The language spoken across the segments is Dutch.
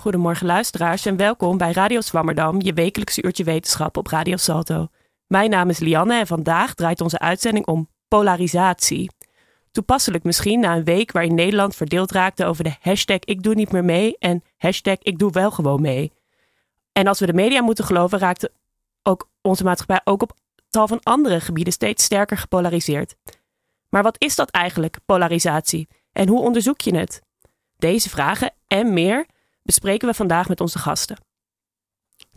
Goedemorgen luisteraars en welkom bij Radio Zwammerdam, je wekelijkse uurtje wetenschap op Radio Salto. Mijn naam is Lianne en vandaag draait onze uitzending om polarisatie. Toepasselijk misschien na een week waarin Nederland verdeeld raakte over de hashtag ik doe niet meer mee en hashtag ik doe wel gewoon mee. En als we de media moeten geloven raakte ook onze maatschappij ook op tal van andere gebieden steeds sterker gepolariseerd. Maar wat is dat eigenlijk, polarisatie? En hoe onderzoek je het? Deze vragen en meer bespreken we vandaag met onze gasten.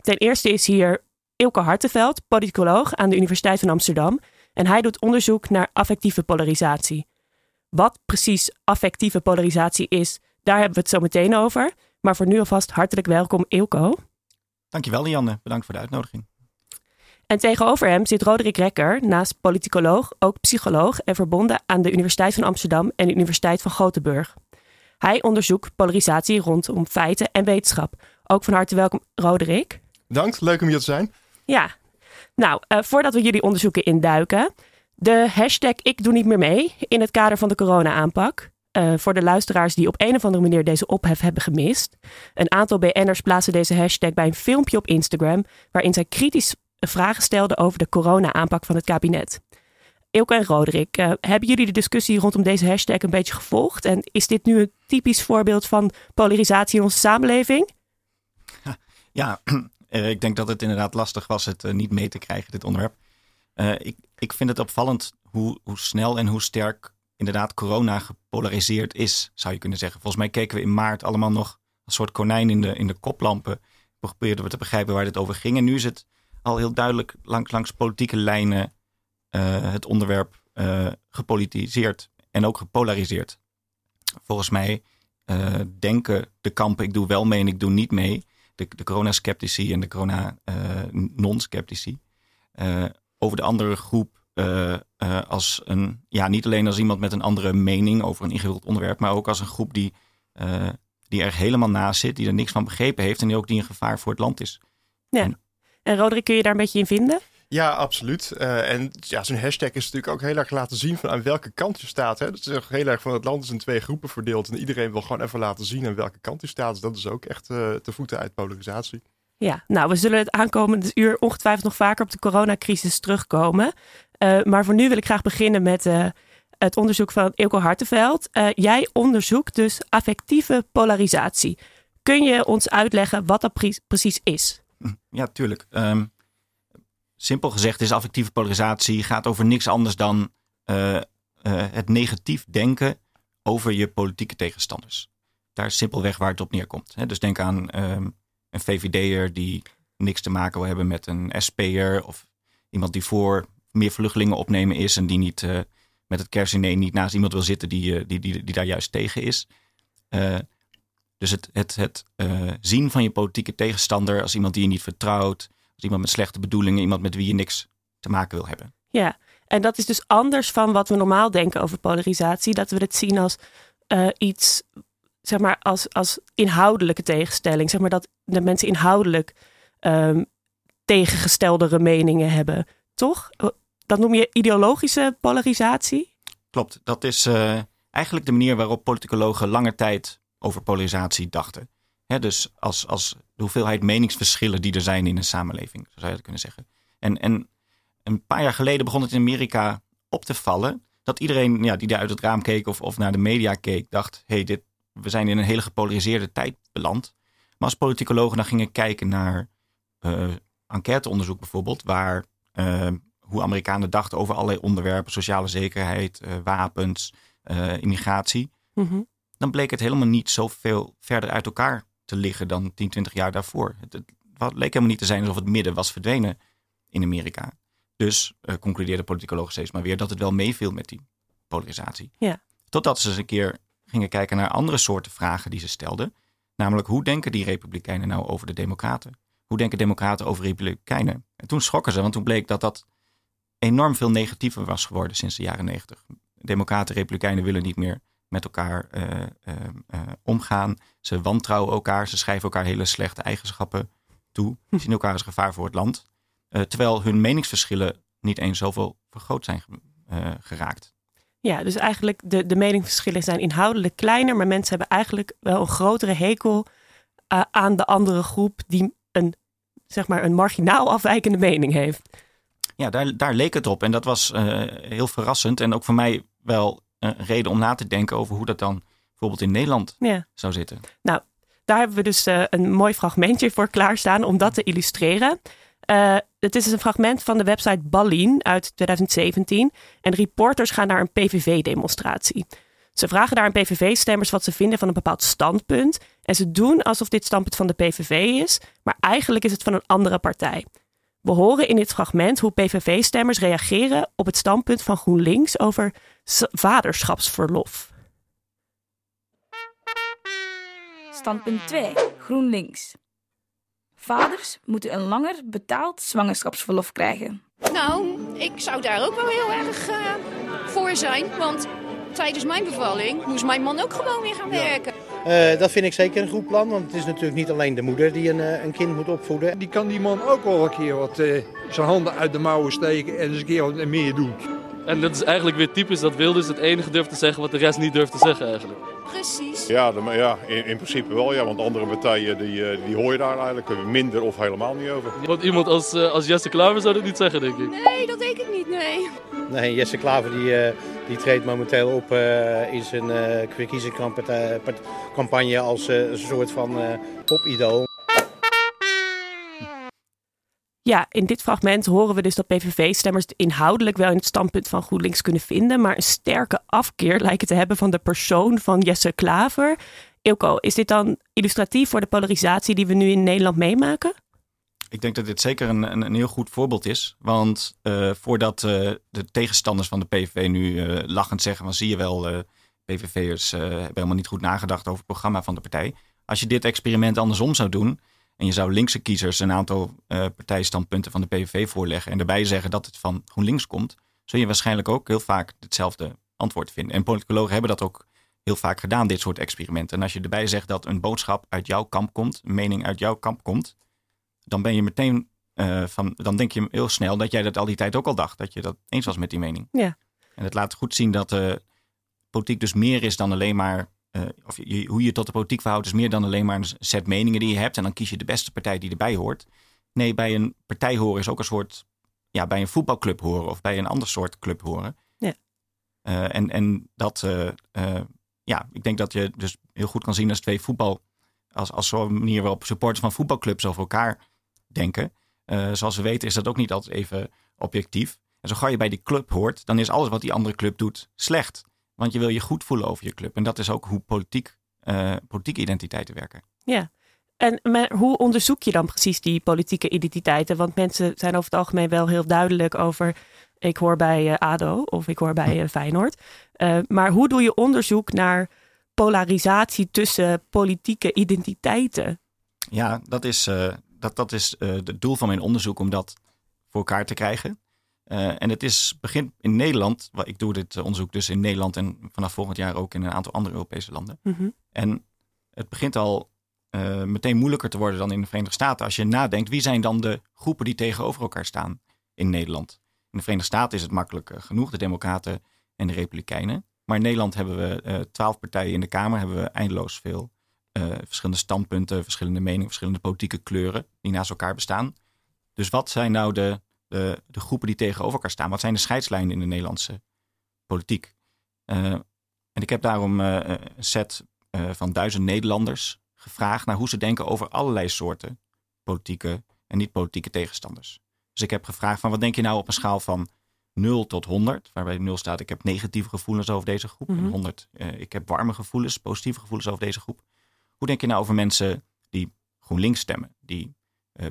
Ten eerste is hier Ilke Hartenveld, politicoloog aan de Universiteit van Amsterdam. En hij doet onderzoek naar affectieve polarisatie. Wat precies affectieve polarisatie is, daar hebben we het zo meteen over. Maar voor nu alvast hartelijk welkom, Ilko. Dankjewel, Lianne. Bedankt voor de uitnodiging. En tegenover hem zit Roderick Rekker, naast politicoloog, ook psycholoog en verbonden aan de Universiteit van Amsterdam en de Universiteit van Gothenburg. Hij onderzoekt polarisatie rondom feiten en wetenschap. Ook van harte welkom, Roderick. Dank, leuk om hier te zijn. Ja, nou, uh, voordat we jullie onderzoeken induiken, de hashtag ik doe niet meer mee in het kader van de corona-aanpak. Uh, voor de luisteraars die op een of andere manier deze ophef hebben gemist. Een aantal BN'ers plaatsen deze hashtag bij een filmpje op Instagram waarin zij kritisch vragen stelden over de corona-aanpak van het kabinet. Ilke en Roderick, uh, hebben jullie de discussie rondom deze hashtag een beetje gevolgd? En is dit nu een typisch voorbeeld van polarisatie in onze samenleving? Ja, ik denk dat het inderdaad lastig was het niet mee te krijgen, dit onderwerp. Ik, ik vind het opvallend hoe, hoe snel en hoe sterk inderdaad corona gepolariseerd is, zou je kunnen zeggen. Volgens mij keken we in maart allemaal nog een soort konijn in de, in de koplampen. Probeerden we te begrijpen waar dit over ging. En nu is het al heel duidelijk langs, langs politieke lijnen het onderwerp uh, gepolitiseerd en ook gepolariseerd. Volgens mij uh, denken de kampen, ik doe wel mee en ik doe niet mee. De, de corona-sceptici en de corona-non-sceptici. over de andere groep als een, ja, niet alleen als iemand met een andere mening over een ingewikkeld onderwerp, maar ook als een groep die, die er helemaal naast zit, die er niks van begrepen heeft en die ook die een gevaar voor het land is. Ja. En, en Roderick, kun je daar een beetje in vinden? Ja, absoluut. Uh, en ja, zo'n hashtag is natuurlijk ook heel erg laten zien van aan welke kant je staat. Hè? Dat is heel erg van het land is in twee groepen verdeeld. En iedereen wil gewoon even laten zien aan welke kant je staat. Dus dat is ook echt uh, te voeten uit polarisatie. Ja, nou, we zullen het aankomende uur ongetwijfeld nog vaker op de coronacrisis terugkomen. Uh, maar voor nu wil ik graag beginnen met het onderzoek van Ilko Hartenveld. jij onderzoekt dus affectieve polarisatie. Kun je ons uitleggen wat dat pre precies is? Ja, tuurlijk. Um, simpel gezegd is affectieve polarisatie gaat over niks anders dan uh, uh, het negatief denken over je politieke tegenstanders. Daar is simpelweg waar het op neerkomt. Hè. Dus denk aan um, een VVD'er die niks te maken wil hebben met een SP'er of iemand die voor meer vluchtelingen opnemen is en die niet uh, met het kerstdiner niet naast iemand wil zitten die, die, die, die daar juist tegen is. dus het, het, het zien van je politieke tegenstander als iemand die je niet vertrouwt, als iemand met slechte bedoelingen, iemand met wie je niks te maken wil hebben. Ja, en dat is dus anders van wat we normaal denken over polarisatie. Dat we het zien als uh, iets, zeg maar, als, als inhoudelijke tegenstelling. Zeg maar dat de mensen inhoudelijk um, tegengestellere meningen hebben. Toch? Dat noem je ideologische polarisatie? Klopt, dat is uh, eigenlijk de manier waarop politicologen lange tijd over polarisatie dachten dus als, als de hoeveelheid meningsverschillen die er zijn in een samenleving, zo zou je dat kunnen zeggen. En, en een paar jaar geleden begon het in Amerika op te vallen dat iedereen ja, die daar uit het raam keek of, of naar de media keek, dacht: hé, hey, we zijn in een hele gepolariseerde tijd beland. Maar als politicologen dan gingen kijken naar uh, enquêteonderzoek bijvoorbeeld, waar uh, hoe Amerikanen dachten over allerlei onderwerpen, sociale zekerheid, uh, wapens, immigratie, mm -hmm. dan bleek het helemaal niet zoveel verder uit elkaar te liggen dan 10, 20 jaar daarvoor. Het, het, leek helemaal niet te zijn alsof het midden was verdwenen in Amerika. Dus uh, concludeerde politicologen steeds maar weer dat het wel meeviel met die polarisatie. Ja. Totdat ze eens een keer gingen kijken naar andere soorten vragen die ze stelden. Namelijk, hoe denken die republikeinen nou over de democraten? Hoe denken democraten over republikeinen? En toen schrokken ze, want toen bleek dat dat enorm veel negatiever was geworden sinds de jaren negentig. Democraten, republikeinen willen niet meer met elkaar uh, uh, uh, omgaan. Ze wantrouwen elkaar, ze schrijven elkaar hele slechte eigenschappen toe. Zien elkaar als gevaar voor het land. terwijl hun meningsverschillen niet eens zoveel vergroot zijn geraakt. Ja, dus eigenlijk de, de meningsverschillen zijn inhoudelijk kleiner, maar mensen hebben eigenlijk wel een grotere hekel uh, aan de andere groep die een, zeg maar, een marginaal afwijkende mening heeft. Ja, daar, daar leek het op. En dat was uh, heel verrassend. En ook voor mij wel reden om na te denken over hoe dat dan bijvoorbeeld in Nederland ja. zou zitten. Nou, daar hebben we dus uh, een mooi fragmentje voor klaarstaan om dat te illustreren. Uh, het is een fragment van de website Ballin uit 2017. En reporters gaan naar een PVV-demonstratie. Ze vragen daar aan PVV-stemmers wat ze vinden van een bepaald standpunt. En ze doen alsof dit standpunt van de PVV is, maar eigenlijk is het van een andere partij. We horen in dit fragment hoe PVV-stemmers reageren op het standpunt van GroenLinks over vaderschapsverlof. Standpunt 2. GroenLinks. Vaders moeten een langer betaald zwangerschapsverlof krijgen. Nou, ik zou daar ook wel heel erg uh, voor zijn. Want tijdens mijn bevalling moest mijn man ook gewoon weer gaan werken. Uh, dat vind ik zeker een goed plan, want het is natuurlijk niet alleen de moeder die een, uh, een kind moet opvoeden. Die kan die man ook wel een keer wat uh, zijn handen uit de mouwen steken en eens een keer wat meer doen. En dat is eigenlijk weer typisch dat Wilders het enige durft te zeggen wat de rest niet durft te zeggen eigenlijk. Precies. Ja, de, ja in, in, principe wel, ja, want andere partijen die, die hoor je daar eigenlijk minder of helemaal niet over. Want iemand als, als Jesse Klaver zou dat niet zeggen, denk ik. Nee, dat denk ik niet, nee. Nee, Jesse Klaver die, die treedt momenteel op uh, in zijn uh, verkiezingscampagne als uh, een soort van popidool. Ja, in dit fragment horen we dus dat PVV-stemmers inhoudelijk wel in het standpunt van GroenLinks kunnen vinden, maar een sterke afkeer lijken te hebben van de persoon van Jesse Klaver. Ilko, is dit dan illustratief voor de polarisatie die we nu in Nederland meemaken? Ik denk dat dit zeker een, een, een heel goed voorbeeld is. Want uh, voordat uh, de tegenstanders van de PVV nu uh, lachend zeggen: van zie je wel, PVV'ers hebben helemaal niet goed nagedacht over het programma van de partij. Als je dit experiment andersom zou doen en je zou linkse kiezers een aantal partijstandpunten van de PVV voorleggen en daarbij zeggen dat het van GroenLinks komt, zul je waarschijnlijk ook heel vaak hetzelfde antwoord vinden. En politicologen hebben dat ook heel vaak gedaan, dit soort experimenten. En als je erbij zegt dat een boodschap uit jouw kamp komt, een mening uit jouw kamp komt, dan ben je meteen uh, van, dan denk je heel snel dat jij dat al die tijd ook al dacht, dat je dat eens was met die mening. Ja. En het laat goed zien dat uh, politiek dus meer is dan alleen maar, uh, of je, hoe je tot de politiek verhoudt, is meer dan alleen maar een set meningen die je hebt en dan kies je de beste partij die erbij hoort. Nee, bij een partij horen is ook een soort, ja, bij een voetbalclub horen of bij een ander soort club horen. Ja. en, en dat, ja, ik denk dat je dus heel goed kan zien als twee voetbal, als, als zo'n manier waarop supporters van voetbalclubs over elkaar denken. Zoals we weten is dat ook niet altijd even objectief. En zo gauw je bij die club hoort, dan is alles wat die andere club doet slecht. Want je wil je goed voelen over je club. En dat is ook hoe politiek, uh, politieke identiteiten werken. Ja. En maar hoe onderzoek je dan precies die politieke identiteiten? Want mensen zijn over het algemeen wel heel duidelijk over... ik hoor bij uh, ADO of ik hoor bij uh, Feyenoord. maar hoe doe je onderzoek naar polarisatie tussen politieke identiteiten? Ja, dat is, dat, dat is het doel van mijn onderzoek om dat voor elkaar te krijgen. Uh, en het is, begint in Nederland, ik doe dit onderzoek dus in Nederland en vanaf volgend jaar ook in een aantal andere Europese landen. Mm -hmm. En het begint al uh, meteen moeilijker te worden dan in de Verenigde Staten als je nadenkt wie zijn dan de groepen die tegenover elkaar staan in Nederland. In de Verenigde Staten is het makkelijk genoeg, de Democraten en de Republikeinen. Maar in Nederland hebben we twaalf partijen in de Kamer, hebben we eindeloos veel verschillende standpunten, verschillende meningen, verschillende politieke kleuren die naast elkaar bestaan. Dus wat zijn nou de de, de, groepen die tegenover elkaar staan. Wat zijn de scheidslijnen in de Nederlandse politiek? Uh, en ik heb daarom uh, een set uh, van duizend Nederlanders gevraagd naar hoe ze denken over allerlei soorten politieke en niet-politieke tegenstanders. Dus ik heb gevraagd van wat denk je nou op een schaal van 0 tot 100, waarbij 0 staat ik heb negatieve gevoelens over deze groep Mhm. en 100 ik heb warme gevoelens, positieve gevoelens over deze groep. Hoe denk je nou over mensen die GroenLinks stemmen, die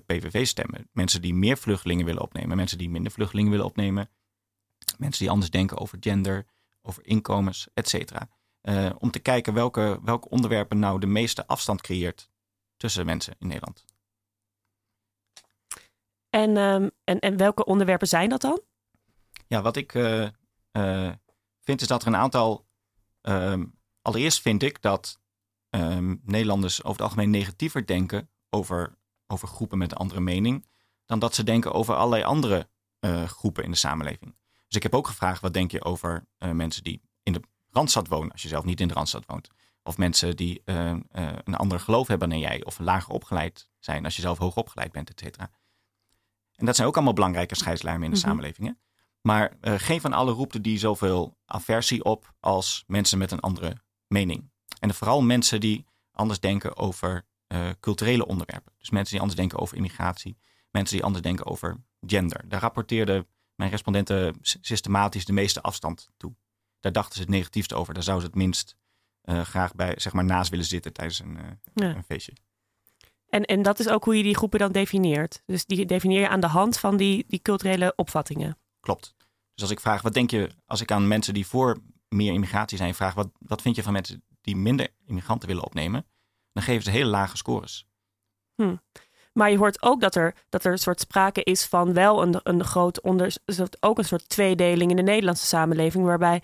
PVV stemmen. Mensen die meer vluchtelingen willen opnemen, mensen die minder vluchtelingen willen opnemen, mensen die anders denken over gender, over inkomens, et cetera. Uh, om te kijken welke, welke onderwerpen nou de meeste afstand creëert tussen mensen in Nederland. En, um, en, en welke onderwerpen zijn dat dan? Ja, wat ik uh, vind is dat er een aantal. Um, allereerst vind ik dat um, Nederlanders over het algemeen negatiever denken over over groepen met een andere mening, dan dat ze denken over allerlei andere uh, groepen in de samenleving. Dus ik heb ook gevraagd, wat denk je over uh, mensen die in de Randstad wonen, als je zelf niet in de Randstad woont? Of mensen die eh, eh, een ander geloof hebben dan jij. Of lager opgeleid zijn als je zelf hoog opgeleid bent, et cetera. En dat zijn ook allemaal belangrijke scheidslijnen in de Mhm. samenleving. hè. Maar eh, geen van alle roept die zoveel aversie op als mensen met een andere mening. En vooral mensen die anders denken over eh, culturele onderwerpen. Dus mensen die anders denken over immigratie. Mensen die anders denken over gender. Daar rapporteerden mijn respondenten systematisch de meeste afstand toe. Daar dachten ze het negatiefste over. Daar zouden ze het minst eh, graag bij, zeg maar, naast willen zitten tijdens een, eh, Ja. een feestje. En, en dat is ook hoe je die groepen dan definieert. Dus die definieer je aan de hand van die, die culturele opvattingen. Klopt. Dus als ik vraag, wat denk je, als ik aan mensen die voor meer immigratie zijn vraag, wat, wat vind je van mensen die minder immigranten willen opnemen? Dan geven ze hele lage scores. Maar je hoort ook dat er, dat er een soort sprake is van wel een, een groot onder, ook een soort tweedeling in de Nederlandse samenleving, waarbij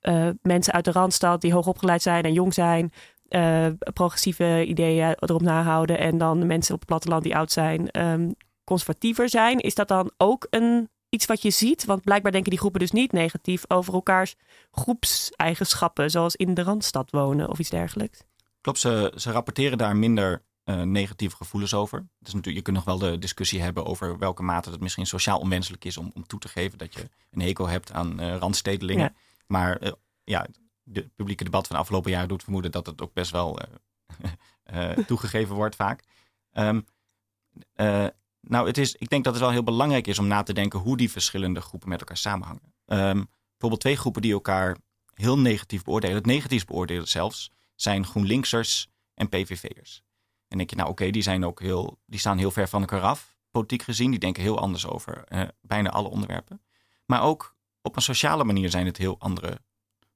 eh, mensen uit de randstad die hoogopgeleid zijn en jong zijn, eh, progressieve ideeën erop nahouden, en dan mensen op het platteland die oud zijn, ehm, conservatiever zijn. Is dat dan ook een, iets wat je ziet? Want blijkbaar denken die groepen dus niet negatief over elkaars groepseigenschappen, zoals in de randstad wonen of iets dergelijks. Klopt, ze, ze rapporteren daar minder eh, negatieve gevoelens over. Dus natuurlijk, je kunt nog wel de discussie hebben over welke mate het misschien sociaal onwenselijk is om, om toe te geven dat je een hekel hebt aan eh, randstedelingen. Ja. Maar eh, ja, het publieke debat van de afgelopen jaren doet vermoeden dat het ook best wel toegegeven wordt vaak. Ehm, eh, nou, het is, ik denk dat het wel heel belangrijk is om na te denken hoe die verschillende groepen met elkaar samenhangen. Ehm, bijvoorbeeld twee groepen die elkaar heel negatief beoordelen, het negatief beoordelen zelfs, zijn GroenLinksers en PVV'ers. En denk je, nou oké, die zijn ook heel, die staan heel ver van elkaar af, politiek gezien. Die denken heel anders over eh, bijna alle onderwerpen. Maar ook op een sociale manier zijn het heel andere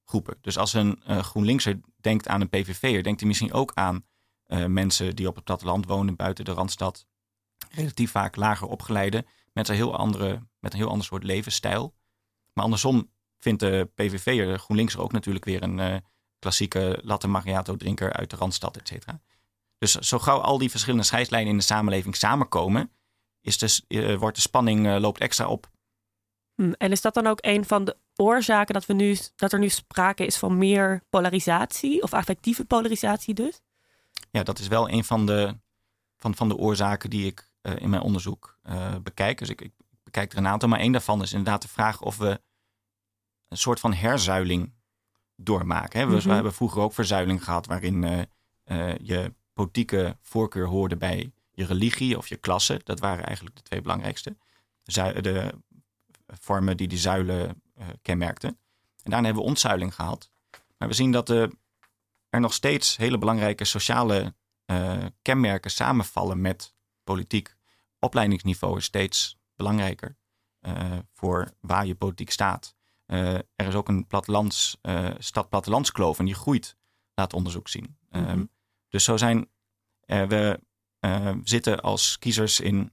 groepen. Dus als een eh, GroenLinkser denkt aan een PVV'er, denkt hij misschien ook aan eh, mensen die op het platteland wonen, buiten de Randstad. Relatief vaak lager opgeleide, met een heel, andere, met een heel ander soort levensstijl. Maar andersom vindt de PVV'er, de GroenLinkser, ook natuurlijk weer een eh, klassieke latte macchiato drinker uit de Randstad, et cetera. Dus zo gauw al die verschillende scheidslijnen in de samenleving samenkomen, is dus, eh, wordt de spanning eh, loopt extra op. Hm, En is dat dan ook een van de oorzaken dat, we nu, dat er nu sprake is van meer polarisatie of affectieve polarisatie dus? Ja, dat is wel een van de, van, van de oorzaken die ik eh, in mijn onderzoek bekijk. Dus ik, ik bekijk er een aantal, maar één daarvan is inderdaad de vraag of we een soort van herzuiling doormaken. Hè? We, Mhm. we hebben vroeger ook verzuiling gehad waarin eh, eh, je politieke voorkeur hoorde bij je religie of je klasse. Dat waren eigenlijk de twee belangrijkste. De vormen die die zuilen eh, kenmerkten. En daarna hebben we ontzuiling gehad. Maar we zien dat er nog steeds hele belangrijke sociale kenmerken samenvallen met politiek. Opleidingsniveau is steeds belangrijker voor waar je politiek staat. Eh, er is ook een plattelands, eh, stad-plattelandskloof en die groeit, laat onderzoek zien. Mhm. Ehm, dus zo zijn eh, we zitten als kiezers in.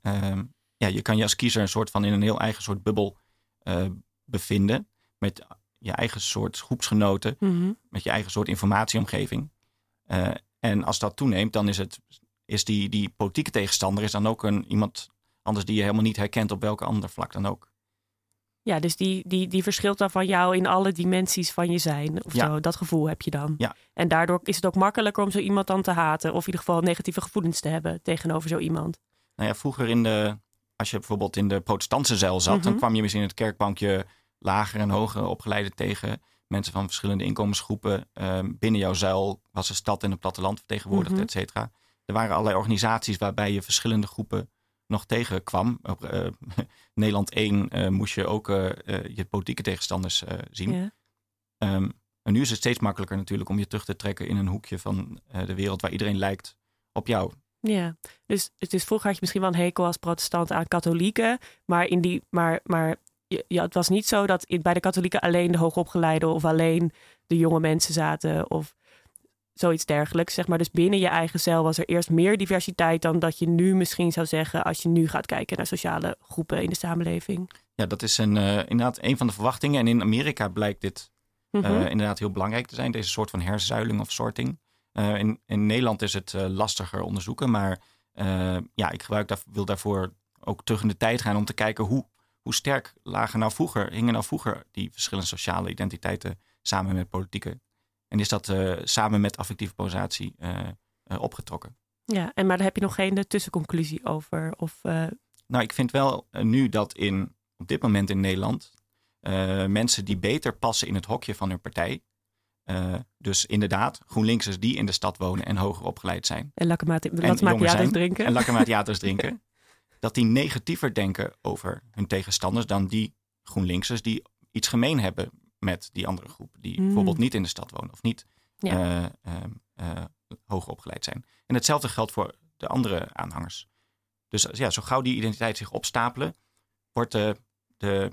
ehm, ja, je kan je als kiezer een soort van in een heel eigen soort bubbel bevinden. Met je eigen soort groepsgenoten, Mhm. met je eigen soort informatieomgeving. En als dat toeneemt, dan is, het, is die, die politieke tegenstander is dan ook een, iemand anders die je helemaal niet herkent op welke ander vlak dan ook. Ja, dus die, die, die verschilt dan van jou in alle dimensies van je zijn. Of Ja. zo, dat gevoel heb je dan. Ja. En daardoor is het ook makkelijker om zo iemand dan te haten. Of in ieder geval negatieve gevoelens te hebben tegenover zo iemand. Nou ja, vroeger in de, als je bijvoorbeeld in de protestantse zeil zat, dan Mhm. kwam je misschien in het kerkbankje lager en hoger opgeleide tegen. Mensen van verschillende inkomensgroepen. Ehm, binnen jouw zuil was de stad en het platteland vertegenwoordigd, Mhm. et cetera. Er waren allerlei organisaties waarbij je verschillende groepen nog tegenkwam. Op eh, Nederland 1 eh, moest je ook eh, je politieke tegenstanders zien. Ja. Ehm, en nu is het steeds makkelijker natuurlijk om je terug te trekken in een hoekje van de wereld waar iedereen lijkt op jou. Ja, dus, dus vroeger had je misschien wel een hekel als protestant aan katholieken. Maar, in die, maar, maar ja, het was niet zo dat bij de katholieken alleen de hoogopgeleiden of alleen de jonge mensen zaten of zoiets dergelijks. Zeg maar. Dus binnen je eigen cel was er eerst meer diversiteit dan dat je nu misschien zou zeggen als je nu gaat kijken naar sociale groepen in de samenleving. Ja, dat is een, eh, inderdaad een van de verwachtingen. En in Amerika blijkt dit Mhm. eh, inderdaad heel belangrijk te zijn. Deze soort van herzuiling of sorting. Eh, in, in Nederland is het lastiger onderzoeken. Maar ja, ik gebruik daar, wil daarvoor ook terug in de tijd gaan om te kijken hoe, hoe sterk lagen nou vroeger, hingen nou vroeger die verschillende sociale identiteiten samen met politieke En is dat eh, samen met affectieve polarisatie eh, eh, opgetrokken. Ja, en maar daar heb je nog geen tussenconclusie over? Of, Nou, ik vind wel nu dat in, op dit moment in Nederland mensen die beter passen in het hokje van hun partij, dus inderdaad, GroenLinksers die in de stad wonen en hoger opgeleid zijn. En lakkermaatjaters drinken. En lakkermaatjaters drinken. Dat die negatiever denken over hun tegenstanders dan die GroenLinksers die iets gemeen hebben met die andere groep. Die hmm. bijvoorbeeld niet in de stad wonen of niet ja. uh, uh, hoger opgeleid zijn. En hetzelfde geldt voor de andere aanhangers. Dus ja, zo gauw die identiteit zich opstapelen, wordt de, de,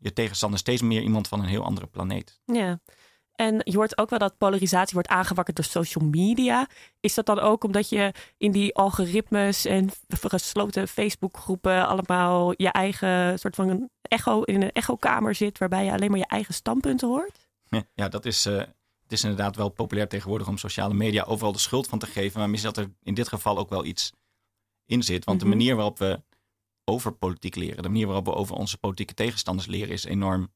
je tegenstander steeds meer iemand van een heel andere planeet. Ja. En je hoort ook wel dat polarisatie wordt aangewakkerd door social media. Is dat dan ook omdat je in die algoritmes en gesloten Facebookgroepen allemaal je eigen soort van een echo in een echokamer zit, waarbij je alleen maar je eigen standpunten hoort? Ja, dat is. Uh, het is inderdaad wel populair tegenwoordig om sociale media overal de schuld van te geven. Maar misschien dat er in dit geval ook wel iets in zit. Want de mhm. manier waarop we over politiek leren, de manier waarop we over onze politieke tegenstanders leren, is enorm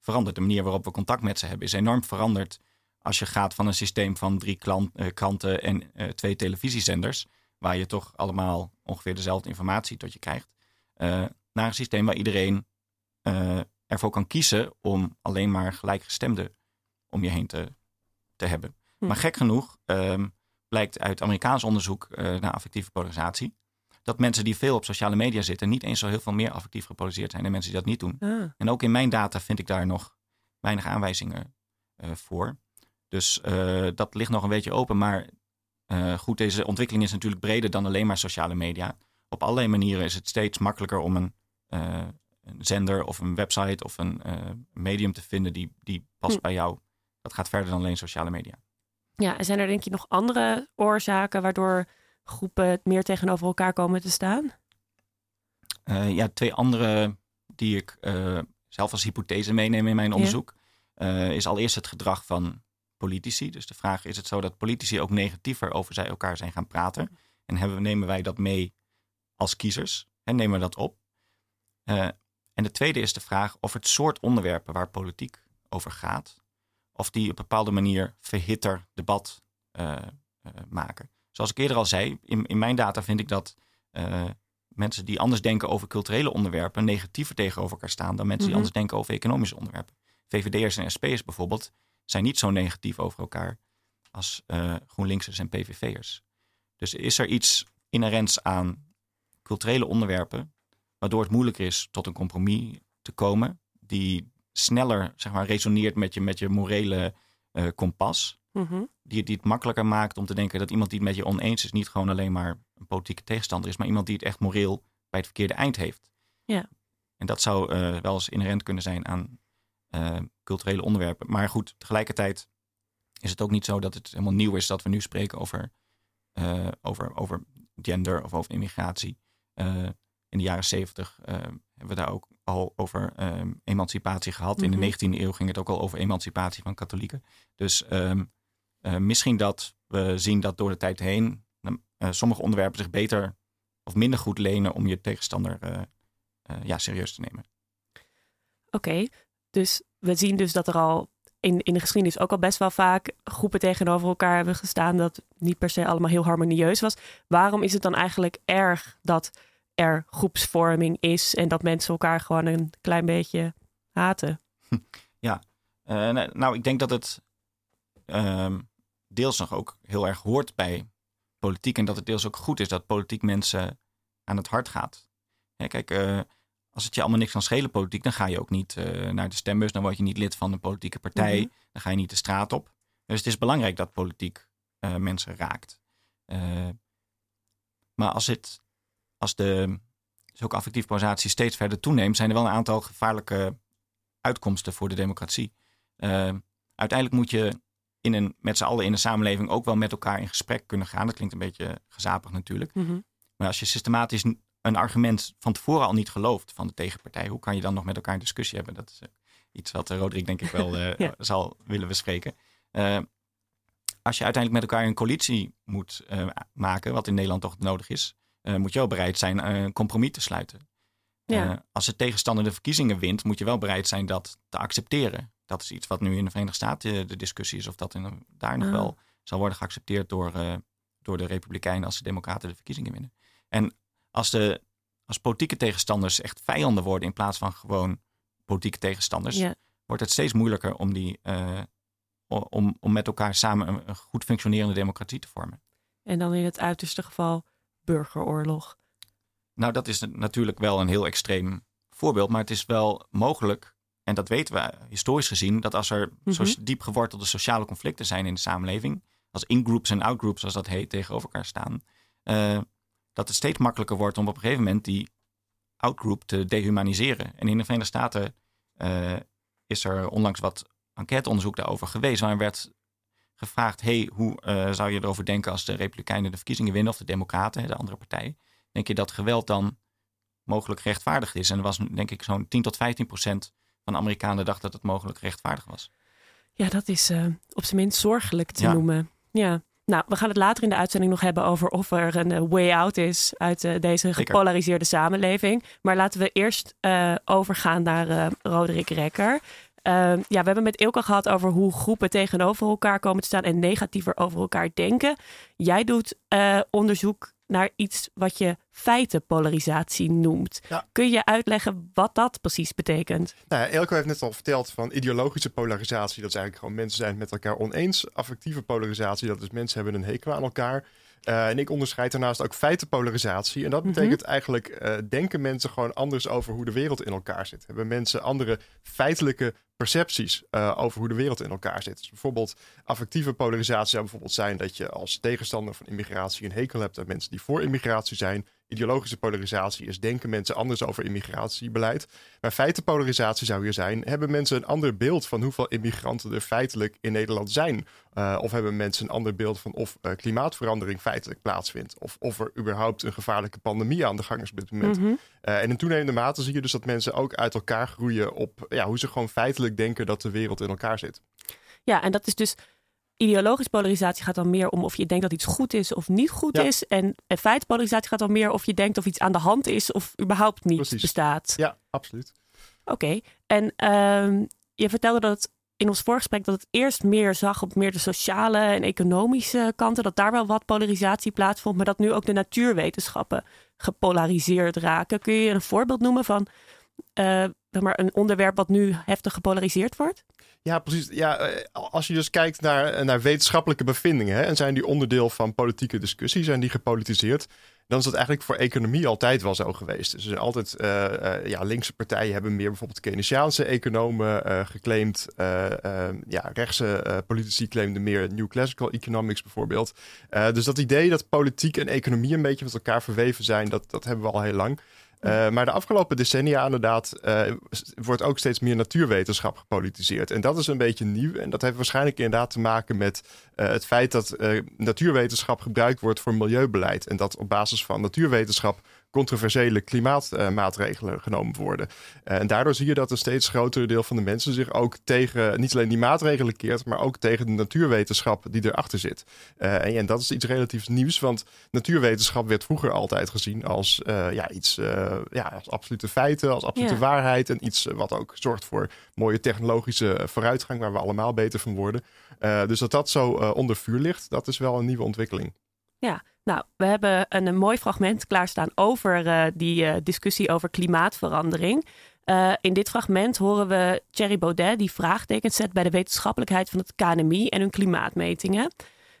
veranderd. De manier waarop we contact met ze hebben is enorm veranderd. Als je gaat van een systeem van drie klant, uh, kranten en uh, twee televisiezenders, waar je toch allemaal ongeveer dezelfde informatie tot je krijgt, uh, naar een systeem waar iedereen ervoor kan kiezen om alleen maar gelijkgestemden om je heen te, te hebben. Hm. Maar gek genoeg um, blijkt uit Amerikaans onderzoek naar affectieve polarisatie dat mensen die veel op sociale media zitten niet eens zo heel veel meer affectief gepolariseerd zijn dan mensen die dat niet doen. Ah. En ook in mijn data vind ik daar nog weinig aanwijzingen uh, voor. Dus uh, dat ligt nog een beetje open. Maar uh, goed, deze ontwikkeling is natuurlijk breder dan alleen maar sociale media. Op allerlei manieren is het steeds makkelijker om een, een zender of een website of een medium te vinden die, die past hm. bij jou. Dat gaat verder dan alleen sociale media. Ja, en zijn er denk je nog andere oorzaken waardoor groepen meer tegenover elkaar komen te staan? Uh, ja, twee andere die ik uh, zelf als hypothese meeneem in mijn onderzoek, uh, is allereerst het gedrag van politici. Dus de vraag is het zo dat politici ook negatiever over zij elkaar zijn gaan praten? En hebben, nemen wij dat mee als kiezers? En nemen we dat op? en de tweede is de vraag of het soort onderwerpen waar politiek over gaat, of die op een bepaalde manier verhitter debat maken. Zoals ik eerder al zei, in, in mijn data vind ik dat uh, mensen die anders denken over culturele onderwerpen negatiever tegenover elkaar staan dan mensen die mhm. anders denken over economische onderwerpen. VVD'ers en SP'ers bijvoorbeeld zijn niet zo negatief over elkaar als uh, GroenLinksers en PVV'ers. Dus is er iets inherents aan culturele onderwerpen waardoor het moeilijker is tot een compromis te komen die sneller zeg maar, resoneert met je, met je morele uh, kompas Mhm. die, die het makkelijker maakt om te denken dat iemand die het met je oneens is, niet gewoon alleen maar een politieke tegenstander is, maar iemand die het echt moreel bij het verkeerde eind heeft. Ja. En dat zou uh, wel eens inherent kunnen zijn aan uh, culturele onderwerpen. Maar goed, tegelijkertijd is het ook niet zo dat het helemaal nieuw is dat we nu spreken over, uh, over, over gender of over immigratie. in de jaren zeventig hebben we daar ook al over emancipatie gehad. In de 19e mhm. eeuw ging het ook al over emancipatie van katholieken. Dus um, uh, misschien dat we zien dat door de tijd heen uh, sommige onderwerpen zich beter of minder goed lenen om je tegenstander uh, ja, serieus te nemen. Oké, dus we zien dus dat er al in, in de geschiedenis ook al best wel vaak groepen tegenover elkaar hebben gestaan dat niet per se allemaal heel harmonieus was. Waarom is het dan eigenlijk erg dat er groepsvorming is en dat mensen elkaar gewoon een klein beetje haten? Ja, nou ik denk dat het um, deels nog ook heel erg hoort bij politiek. En dat het deels ook goed is dat politiek mensen aan het hart gaat. kijk, uh, als het je allemaal niks kan schelen politiek, dan ga je ook niet uh, naar de stembus. Dan word je niet lid van een politieke partij. Mhm. Dan ga je niet de straat op. Dus het is belangrijk dat politiek uh, mensen raakt. maar als, het, als de ook affectieve polarisatie steeds verder toeneemt, zijn er wel een aantal gevaarlijke uitkomsten voor de democratie. uiteindelijk moet je in een, met z'n allen in de samenleving ook wel met elkaar in gesprek kunnen gaan. Dat klinkt een beetje gezapig natuurlijk. Mhm. Maar als je systematisch een argument van tevoren al niet gelooft van de tegenpartij, hoe kan je dan nog met elkaar een discussie hebben? Dat is eh, iets wat uh, Roderick denk ik wel uh, zal willen bespreken. als je uiteindelijk met elkaar een coalitie moet maken, wat in Nederland toch nodig is, moet je wel bereid zijn een compromis te sluiten. Ja. als de tegenstander de verkiezingen wint, moet je wel bereid zijn dat te accepteren. Dat is iets wat nu in de Verenigde Staten de discussie is of dat in, daar nog Ah. wel zal worden geaccepteerd door, eh, door de Republikeinen als de Democraten de verkiezingen winnen. En als, de, als politieke tegenstanders echt vijanden worden in plaats van gewoon politieke tegenstanders, Ja. wordt het steeds moeilijker om, die, eh, om, om met elkaar samen een, een goed functionerende democratie te vormen. En dan in het uiterste geval burgeroorlog. Nou, dat is natuurlijk wel een heel extreem voorbeeld, maar het is wel mogelijk, en dat weten we historisch gezien, dat als er Mhm. zo diep gewortelde sociale conflicten zijn in de samenleving, als in-groups en out-groups, zoals dat heet, tegenover elkaar staan, eh, dat het steeds makkelijker wordt om op een gegeven moment die out-group te dehumaniseren. En in de Verenigde Staten eh, is er onlangs wat enquêteonderzoek daarover geweest, waarin werd gevraagd, hey, hoe eh, zou je erover denken als de Republikeinen de verkiezingen winnen, of de Democraten, de andere partij? Denk je dat geweld dan mogelijk rechtvaardigd is? En er was denk ik zo'n 10 tot 15 procent van Amerikanen dacht dat het mogelijk rechtvaardig was. Ja, dat is eh, op zijn minst zorgelijk te Ja. noemen. Ja. Nou, we gaan het later in de uitzending nog hebben over of er een eh, way out is uit eh, deze Zeker. gepolariseerde samenleving. Maar laten we eerst overgaan naar Roderick Rekker. Eh, ja, we hebben met Ilke gehad over hoe groepen tegenover elkaar komen te staan en negatiever over elkaar denken. Jij doet onderzoek naar iets wat je feitenpolarisatie noemt. Ja. Kun je uitleggen wat dat precies betekent? Nou ja, Elko heeft net al verteld van ideologische polarisatie. Dat is eigenlijk gewoon mensen zijn het met elkaar oneens. Affectieve polarisatie, dat is mensen hebben een hekel aan elkaar. Eh, en ik onderscheid daarnaast ook feitenpolarisatie. En dat Mhm. betekent eigenlijk, eh, denken mensen gewoon anders over hoe de wereld in elkaar zit? Hebben mensen andere feitelijke percepties eh, over hoe de wereld in elkaar zit? Dus bijvoorbeeld affectieve polarisatie zou bijvoorbeeld zijn dat je als tegenstander van immigratie een hekel hebt aan mensen die voor immigratie zijn. Ideologische polarisatie is denken mensen anders over immigratiebeleid. Maar feitenpolarisatie zou hier zijn, hebben mensen een ander beeld van hoeveel immigranten er feitelijk in Nederland zijn? Uh, of hebben mensen een ander beeld van of uh, klimaatverandering feitelijk plaatsvindt? Of of er überhaupt een gevaarlijke pandemie aan de gang is op dit moment? Mhm. Uh, en in toenemende mate zie je dus dat mensen ook uit elkaar groeien op ja, hoe ze gewoon feitelijk denken dat de wereld in elkaar zit. Ja, en dat is dus ideologische polarisatie gaat dan meer om of je denkt dat iets goed is of niet goed Ja. is. En, en feitenpolarisatie gaat dan meer of je denkt of iets aan de hand is of überhaupt niet Precies. bestaat. Ja, absoluut. Oké, en ehm, je vertelde dat in ons voorgesprek dat het eerst meer zag op meer de sociale en economische kanten, dat daar wel wat polarisatie plaatsvond, maar dat nu ook de natuurwetenschappen gepolariseerd raken. Kun je een voorbeeld noemen van eh, zeg maar een onderwerp wat nu heftig gepolariseerd wordt? Ja, precies. Ja, eh, als je dus kijkt naar, naar wetenschappelijke bevindingen hè, en zijn die onderdeel van politieke discussie, zijn die gepolitiseerd, dan is dat eigenlijk voor economie altijd wel zo geweest. Dus er zijn altijd, eh, eh, ja, linkse partijen hebben meer bijvoorbeeld Keynesiaanse economen eh, geclaimd. Eh, eh, ja, rechtse eh, politici claimden meer New Classical Economics bijvoorbeeld. Eh, dus dat idee dat politiek en economie een beetje met elkaar verweven zijn, dat, dat hebben we al heel lang. Uh, maar de afgelopen decennia inderdaad uh, wordt ook steeds meer natuurwetenschap gepolitiseerd. En dat is een beetje nieuw. En dat heeft waarschijnlijk inderdaad te maken met uh, het feit dat natuurwetenschap gebruikt wordt voor milieubeleid. En dat op basis van natuurwetenschap controversiële klimaatmaatregelen genomen worden. en daardoor zie je dat een steeds groter deel van de mensen zich ook tegen niet alleen die maatregelen keert, maar ook tegen de natuurwetenschap die erachter zit. en, en dat is iets relatief nieuws, want natuurwetenschap werd vroeger altijd gezien als ja, iets ja, als absolute feiten, als absolute Ja. waarheid. En iets wat ook zorgt voor mooie technologische vooruitgang, waar we allemaal beter van worden. Uh, dus dat dat zo uh, onder vuur ligt, dat is wel een nieuwe ontwikkeling. Ja, nou, we hebben een, mooi fragment klaarstaan over uh, die discussie over klimaatverandering. in dit fragment horen we Thierry Baudet die vraagtekens zet bij de wetenschappelijkheid van het KNMI en hun klimaatmetingen.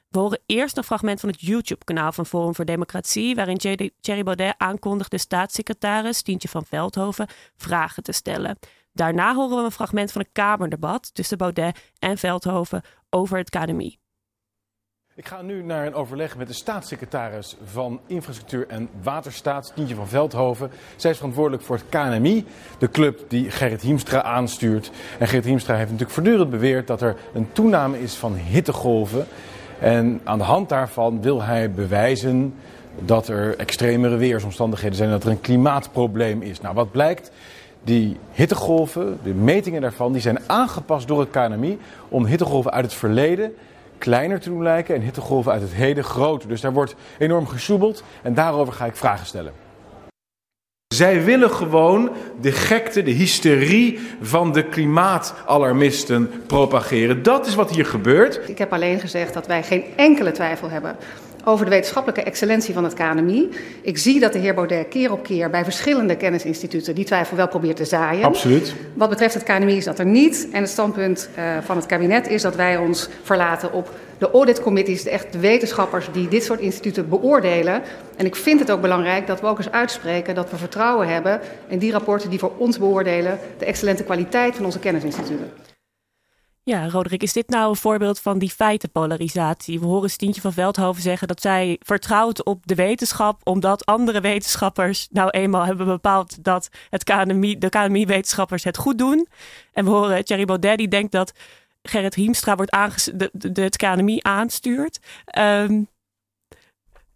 We horen eerst een fragment van het YouTube-kanaal van Forum voor Democratie, waarin Thierry Baudet aankondigt de staatssecretaris Tientje van Veldhoven vragen te stellen. Daarna horen we een fragment van een Kamerdebat tussen Baudet en Veldhoven over het KNMI. Ik ga nu naar een overleg met de staatssecretaris van Infrastructuur en Waterstaat, Tientje van Veldhoven. Zij is verantwoordelijk voor het KNMI, de club die Gerrit Hiemstra aanstuurt. En Gerrit Hiemstra heeft natuurlijk voortdurend beweerd dat er een toename is van hittegolven. En aan de hand daarvan wil hij bewijzen dat er extremere weersomstandigheden zijn, dat er een klimaatprobleem is. Nou, wat blijkt? Die hittegolven, de metingen daarvan, die zijn aangepast door het KNMI om hittegolven uit het verleden kleiner te doen lijken en hittegolven uit het heden groter. Dus daar wordt enorm gesjoebeld en daarover ga ik vragen stellen. Zij willen gewoon de gekte, de hysterie van de klimaatalarmisten propageren. Dat is wat hier gebeurt. Ik heb alleen gezegd dat wij geen enkele twijfel hebben over de wetenschappelijke excellentie van het KNMI. Ik zie dat de heer Baudet keer op keer bij verschillende kennisinstituten die twijfel wel probeert te zaaien. Absoluut. Wat betreft het KNMI is dat er niet. En het standpunt uh, van het kabinet is dat wij ons verlaten op de auditcommittees, echt de wetenschappers die dit soort instituten beoordelen. En ik vind het ook belangrijk dat we ook eens uitspreken dat we vertrouwen hebben in die rapporten die voor ons beoordelen de excellente kwaliteit van onze kennisinstituten. Ja, Roderick, is dit nou een voorbeeld van die feitenpolarisatie? We horen Stientje van Veldhoven zeggen dat zij vertrouwt op de wetenschap, omdat andere wetenschappers nou eenmaal hebben bepaald dat het KNMI, de KNMI-wetenschappers het goed doen. En we horen Thierry Baudet die denkt dat Gerrit Hiemstra wordt aanges de, het KNMI aanstuurt. Um,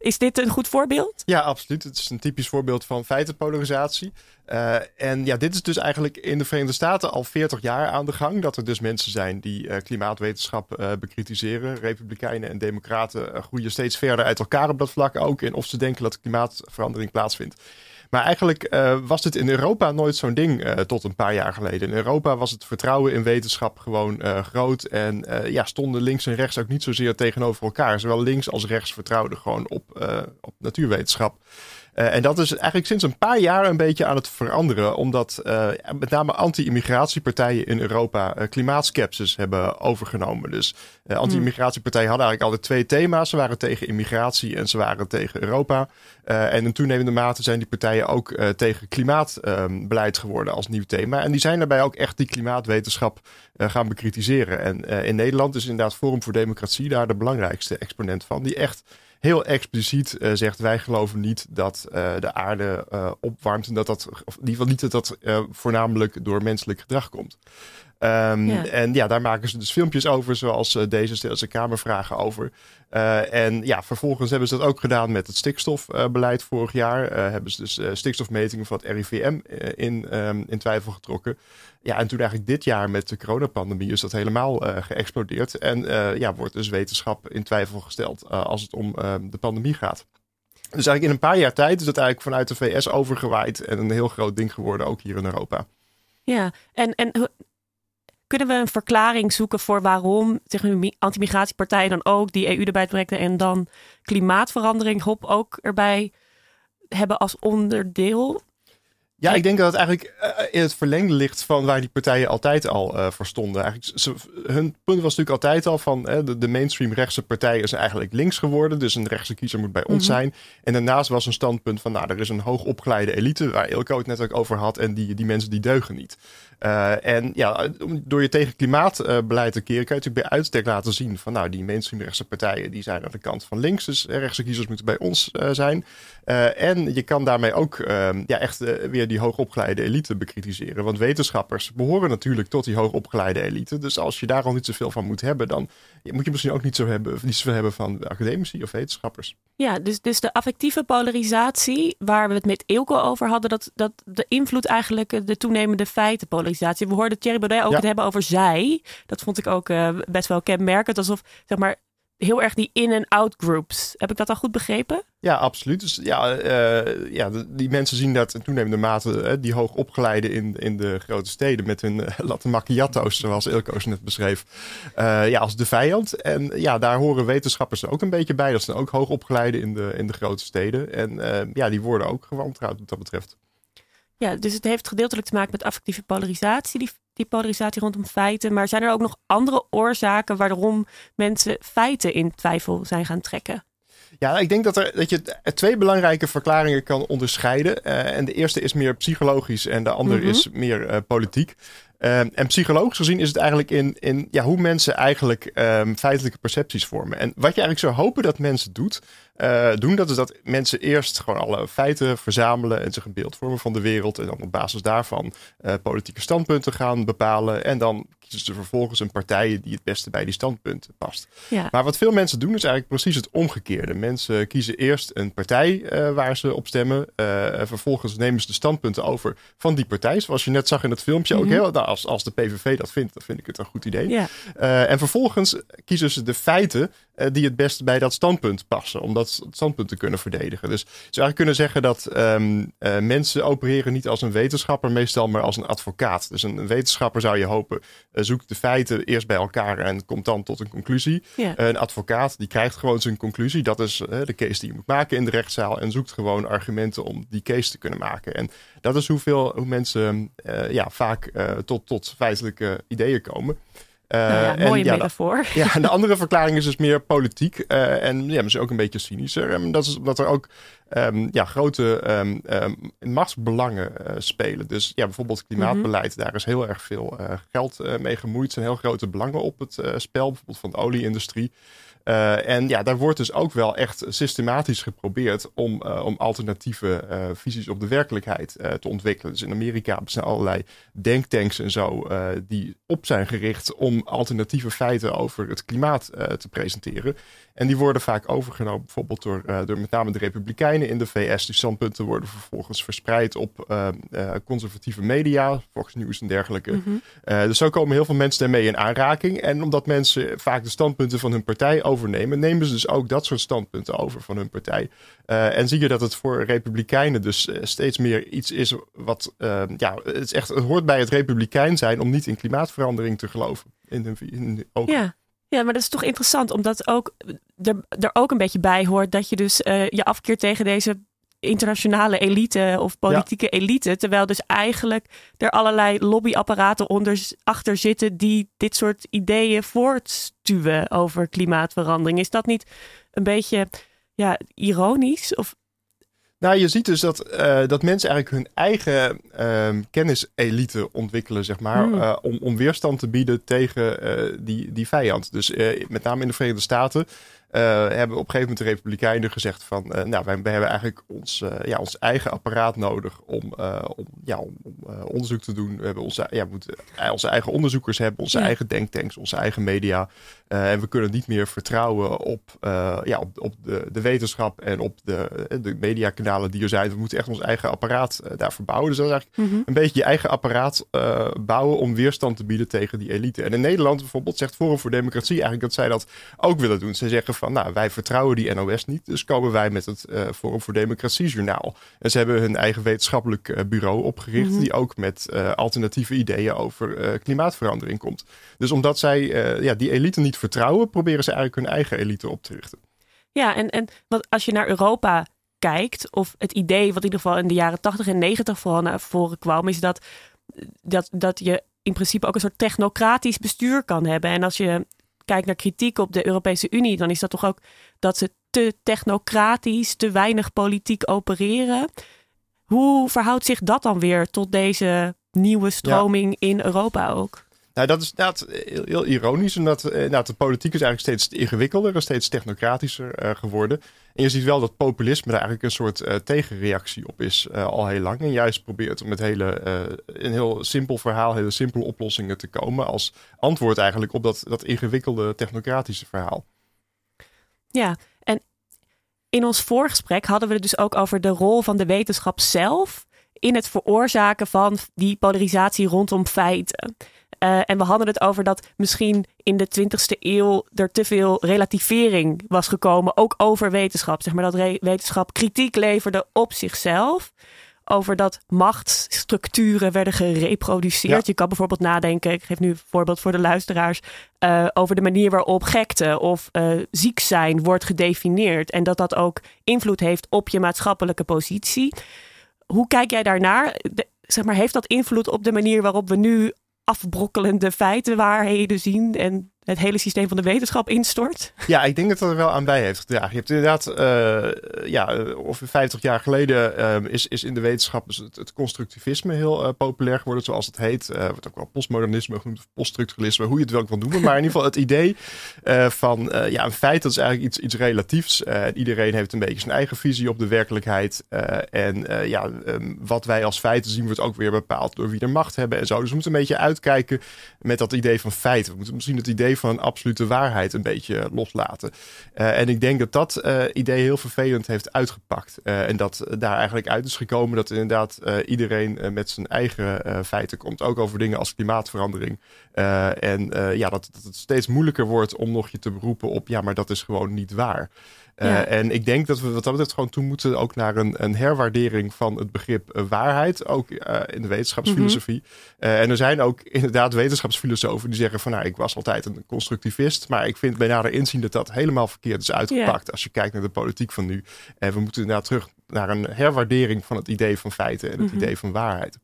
is dit een goed voorbeeld? Ja, absoluut. Het is een typisch voorbeeld van feitenpolarisatie. Uh, en ja, dit is dus eigenlijk in de Verenigde Staten al 40 jaar aan de gang. Dat er dus mensen zijn die uh, klimaatwetenschap uh, bekritiseren. Republikeinen en democraten groeien steeds verder uit elkaar op dat vlak ook. En of ze denken dat klimaatverandering plaatsvindt. Maar eigenlijk uh, was dit in Europa nooit zo'n ding uh, tot een paar jaar geleden. In Europa was het vertrouwen in wetenschap gewoon uh, groot. En ja, stonden links en rechts ook niet zozeer tegenover elkaar. Zowel links als rechts vertrouwden gewoon op, op natuurwetenschap. Uh, en dat is eigenlijk sinds een paar jaar een beetje aan het veranderen, omdat uh, met name anti-immigratiepartijen in Europa uh, klimaatskepsis hebben overgenomen. Dus anti-immigratiepartijen hadden eigenlijk altijd twee thema's. Ze waren tegen immigratie en ze waren tegen Europa. en in toenemende mate zijn die partijen ook tegen klimaatbeleid geworden als nieuw thema. En die zijn daarbij ook echt die klimaatwetenschap gaan bekritiseren. En in Nederland is inderdaad Forum voor Democratie daar de belangrijkste exponent van, die echt heel expliciet uh, zegt: wij geloven niet dat uh, de aarde uh, opwarmt en dat dat, of in niet dat dat voornamelijk door menselijk gedrag komt. Um, ja. En ja, daar maken ze dus filmpjes over, zoals deze stellen ze kamervragen over. en ja, vervolgens hebben ze dat ook gedaan met het stikstofbeleid vorig jaar. hebben ze dus stikstofmetingen van het RIVM in, um, in twijfel getrokken. Ja, en toen eigenlijk dit jaar met de coronapandemie is dat helemaal uh, geëxplodeerd. En uh, ja, wordt dus wetenschap in twijfel gesteld uh, als het om de pandemie gaat. Dus eigenlijk in een paar jaar tijd is dat eigenlijk vanuit de VS overgewaaid en een heel groot ding geworden, ook hier in Europa. Ja, en, en kunnen we een verklaring zoeken voor waarom anti-migratiepartijen dan ook die EU erbij trekken en dan klimaatverandering hop ook erbij hebben als onderdeel? Ja, ik denk dat het eigenlijk uh, in het verlengde ligt van waar die partijen altijd al uh, voor stonden. Eigenlijk, ze, hun punt was natuurlijk altijd al van uh, de, de, mainstream rechtse partij is eigenlijk links geworden. Dus een rechtse kiezer moet bij ons mm -hmm. zijn. En daarnaast was een standpunt van nou, er is een hoogopgeleide elite, waar Ilko het net ook over had. En die, die mensen die deugen niet. Uh, en ja, door je tegen klimaatbeleid te keren, kan je natuurlijk bij uitstek laten zien van nou, die mainstream rechtse partijen die zijn aan de kant van links. Dus rechtse kiezers moeten bij ons uh, zijn. en je kan daarmee ook ja, echt weer die hoogopgeleide elite bekritiseren. Want wetenschappers behoren natuurlijk tot die hoogopgeleide elite. Dus als je daar al niet zoveel van moet hebben, dan moet je misschien ook niet, zo hebben, niet zoveel hebben van academici of wetenschappers. Ja, dus, dus de affectieve polarisatie, waar we het met Eelco over hadden, dat, dat de invloed eigenlijk de toenemende feitenpolarisatie. We hoorden Thierry Baudet ook ja. het hebben over zij. Dat vond ik ook uh, best wel kenmerkend. Alsof, zeg maar, heel erg die in- en out groups. Heb ik dat al goed begrepen? Ja, absoluut. Dus ja, uh, ja die mensen zien dat in toenemende mate uh, die hoogopgeleide in, in de grote steden met hun uh, latte macchiato's, zoals Ilko's net beschreef, ja, als de vijand. En ja, daar horen wetenschappers er ook een beetje bij. Dat zijn ook hoogopgeleide in de, in de grote steden. En ja, die worden ook gewantrouwd wat dat betreft. Ja, dus het heeft gedeeltelijk te maken met affectieve polarisatie, die, die polarisatie rondom feiten. Maar zijn er ook nog andere oorzaken waarom mensen feiten in twijfel zijn gaan trekken? Ja, ik denk dat, er, dat je twee belangrijke verklaringen kan onderscheiden. Uh, en de eerste is meer psychologisch en de andere mm -hmm. is meer uh, politiek. Uh, en psychologisch gezien is het eigenlijk in, in ja, hoe mensen eigenlijk um, feitelijke percepties vormen. En wat je eigenlijk zou hopen dat mensen doet, uh, doen, dat is dat mensen eerst gewoon alle feiten verzamelen en zich een beeld vormen van de wereld. En dan op basis daarvan uh, politieke standpunten gaan bepalen. En dan kiezen ze vervolgens een partij die het beste bij die standpunten past. Ja. Maar wat veel mensen doen is eigenlijk precies het omgekeerde. Mensen kiezen eerst een partij uh, waar ze op stemmen. vervolgens nemen ze de standpunten over van die partij. Zoals je net zag in het filmpje ook. Heel, nou, als, als de PVV dat vindt, dan vind ik het een goed idee. Ja. en vervolgens kiezen ze de feiten eh, die het beste bij dat standpunt passen. Om dat standpunt te kunnen verdedigen. Dus je zou eigenlijk kunnen zeggen dat ehm, eh, mensen opereren niet als een wetenschapper meestal, maar als een advocaat. Dus een, een wetenschapper zou je hopen eh, zoekt de feiten eerst bij elkaar en komt dan tot een conclusie. Ja. een advocaat die krijgt gewoon zijn conclusie. Dat is eh, de case die je moet maken in de rechtszaal en zoekt gewoon argumenten om die case te kunnen maken. En dat is hoeveel, hoe mensen eh, ja, vaak eh, tot, tot feitelijke ideeën komen. Eh, Nou ja, en mooie ja, metafoor. ja, en de andere verklaring is dus meer politiek. eh, en ja, misschien ook een beetje cynischer. En dat is omdat er ook ehm, ja, grote ehm, ehm, machtsbelangen eh, spelen. Dus ja, bijvoorbeeld klimaatbeleid, daar is heel erg veel geld mee gemoeid. Er zijn heel grote belangen op het spel, bijvoorbeeld van de olieindustrie. Eh, en ja, daar wordt dus ook wel echt systematisch geprobeerd om, eh, om alternatieve eh, visies op de werkelijkheid te ontwikkelen. Dus in Amerika zijn allerlei denktanks en zo die op zijn gericht om alternatieve feiten over het klimaat te presenteren. En die worden vaak overgenomen bijvoorbeeld door, eh, door met name de Republikeinen in de VS. Die standpunten worden vervolgens verspreid op eh, eh, conservatieve media, Fox News en dergelijke. Mhm. Dus zo komen heel veel mensen daarmee in aanraking. En omdat mensen vaak de standpunten van hun partij overnemen, nemen ze dus ook dat soort standpunten over van hun partij. En zie je dat het voor Republikeinen dus steeds meer iets is wat, ja, het, is echt, het hoort bij het Republikein zijn om niet in klimaatverandering te geloven. In hun, in ogen. Ja. Ja, maar dat is toch interessant, omdat ook er, er ook een beetje bij hoort dat je dus eh, je afkeert tegen deze internationale elite of politieke elite. Terwijl dus eigenlijk er allerlei lobbyapparaten onder, achter zitten die dit soort ideeën voortstuwen over klimaatverandering. Is dat niet een beetje ja, ironisch? Of Nou, je ziet dus dat, eh, dat mensen eigenlijk hun eigen ehm, kenniselite ontwikkelen, zeg maar, Hmm. eh, om, om weerstand te bieden tegen eh, die, die vijand. Dus met name in de Verenigde Staten hebben op een gegeven moment de Republikeinen gezegd van, eh, nou, wij, wij hebben eigenlijk ons, eh, ja, ons eigen apparaat nodig om, eh, om, ja, om, om, eh, onderzoek te doen. We hebben onze, ja, we moeten eh, onze eigen onderzoekers hebben, onze Ja. eigen denktanks, onze eigen media. Eh, en we kunnen niet meer vertrouwen op, eh, ja, op, op de, de wetenschap en op de, de mediakanalen die er zijn. We moeten echt ons eigen apparaat eh, daarvoor bouwen. Dus dat is eigenlijk Mhm. een beetje je eigen apparaat eh, bouwen om weerstand te bieden tegen die elite. En in Nederland bijvoorbeeld zegt Forum voor Democratie eigenlijk dat zij dat ook willen doen. Ze zeggen van, nou, wij vertrouwen die NOS niet, dus komen wij met het eh, Forum voor Democratie journaal. En ze hebben hun eigen wetenschappelijk eh, bureau opgericht, Mhm. die ook met eh, alternatieve ideeën over klimaatverandering komt. Dus omdat zij ja, die elite niet vertrouwen, proberen ze eigenlijk hun eigen elite op te richten. Ja, en, en want als je naar Europa kijkt, of het idee wat in ieder geval in de jaren 80 en 90 vooral naar voren kwam, is dat, dat, dat je in principe ook een soort technocratisch bestuur kan hebben. En als je kijkt naar kritiek op de Europese Unie, dan is dat toch ook dat ze te technocratisch, te weinig politiek opereren. Hoe verhoudt zich dat dan weer tot deze nieuwe stroming in Europa ook? Nou, dat is inderdaad heel, heel ironisch. Omdat eh, inderdaad, de politiek is eigenlijk steeds ingewikkelder en steeds technocratischer eh, geworden. En je ziet wel dat populisme daar eigenlijk een soort eh, tegenreactie op is eh, al heel lang. En juist probeert om met hele, eh, een heel simpel verhaal, hele simpele oplossingen te komen. Als antwoord eigenlijk op dat, dat ingewikkelde technocratische verhaal. Ja, en in ons voorgesprek hadden we het dus ook over de rol van de wetenschap zelf in het veroorzaken van die polarisatie rondom feiten. Eh, en we hadden het over dat misschien in de 20e eeuw er te veel relativering was gekomen, ook over wetenschap. Zeg maar dat wetenschap kritiek leverde op zichzelf. Over dat machtsstructuren werden gereproduceerd. Ja. Je kan bijvoorbeeld nadenken, ik geef nu een voorbeeld voor de luisteraars, eh, over de manier waarop gekte of eh, ziek zijn wordt gedefinieerd. En dat dat ook invloed heeft op je maatschappelijke positie. Hoe kijk jij daarnaar? De- zeg maar, heeft dat invloed op de manier waarop we nu afbrokkelende feiten, waarheden zien en het hele systeem van de wetenschap instort? Ja, ik denk dat dat er wel aan bij heeft gedragen. Je hebt inderdaad, eh, ja, ongeveer 50 jaar geleden eh, is, is in de wetenschap het, constructivisme heel eh, populair geworden, zoals het heet. Eh wordt ook wel postmodernisme genoemd, of poststructuralisme, hoe je het wel wil noemen. Maar in ieder geval het idee van, ja, een feit dat is eigenlijk iets, iets relatiefs. Iedereen heeft een beetje zijn eigen visie op de werkelijkheid. En ja, ehm, wat wij als feiten zien wordt ook weer bepaald door wie er macht hebben en zo. Dus we moeten een beetje uitkijken met dat idee van feiten. We moeten misschien het idee van een absolute waarheid een beetje loslaten. en ik denk dat dat idee heel vervelend heeft uitgepakt. en dat daar eigenlijk uit is gekomen dat inderdaad iedereen met zijn eigen feiten komt. Ook over dingen als klimaatverandering. en ja, dat, dat het steeds moeilijker wordt om nog je te beroepen op ja, maar dat is gewoon niet waar. Uh, En ik denk dat we wat dat betreft gewoon toe moeten ook naar een, een herwaardering van het begrip uh, waarheid, ook uh, in de wetenschapsfilosofie. Mm en er zijn ook inderdaad wetenschapsfilosofen die zeggen van nou, ik was altijd een constructivist, maar ik vind bij nader inzien dat dat helemaal verkeerd is uitgepakt als je kijkt naar de politiek van nu. En we moeten inderdaad terug naar een herwaardering van het idee van feiten en het mm -hmm. idee van waarheid.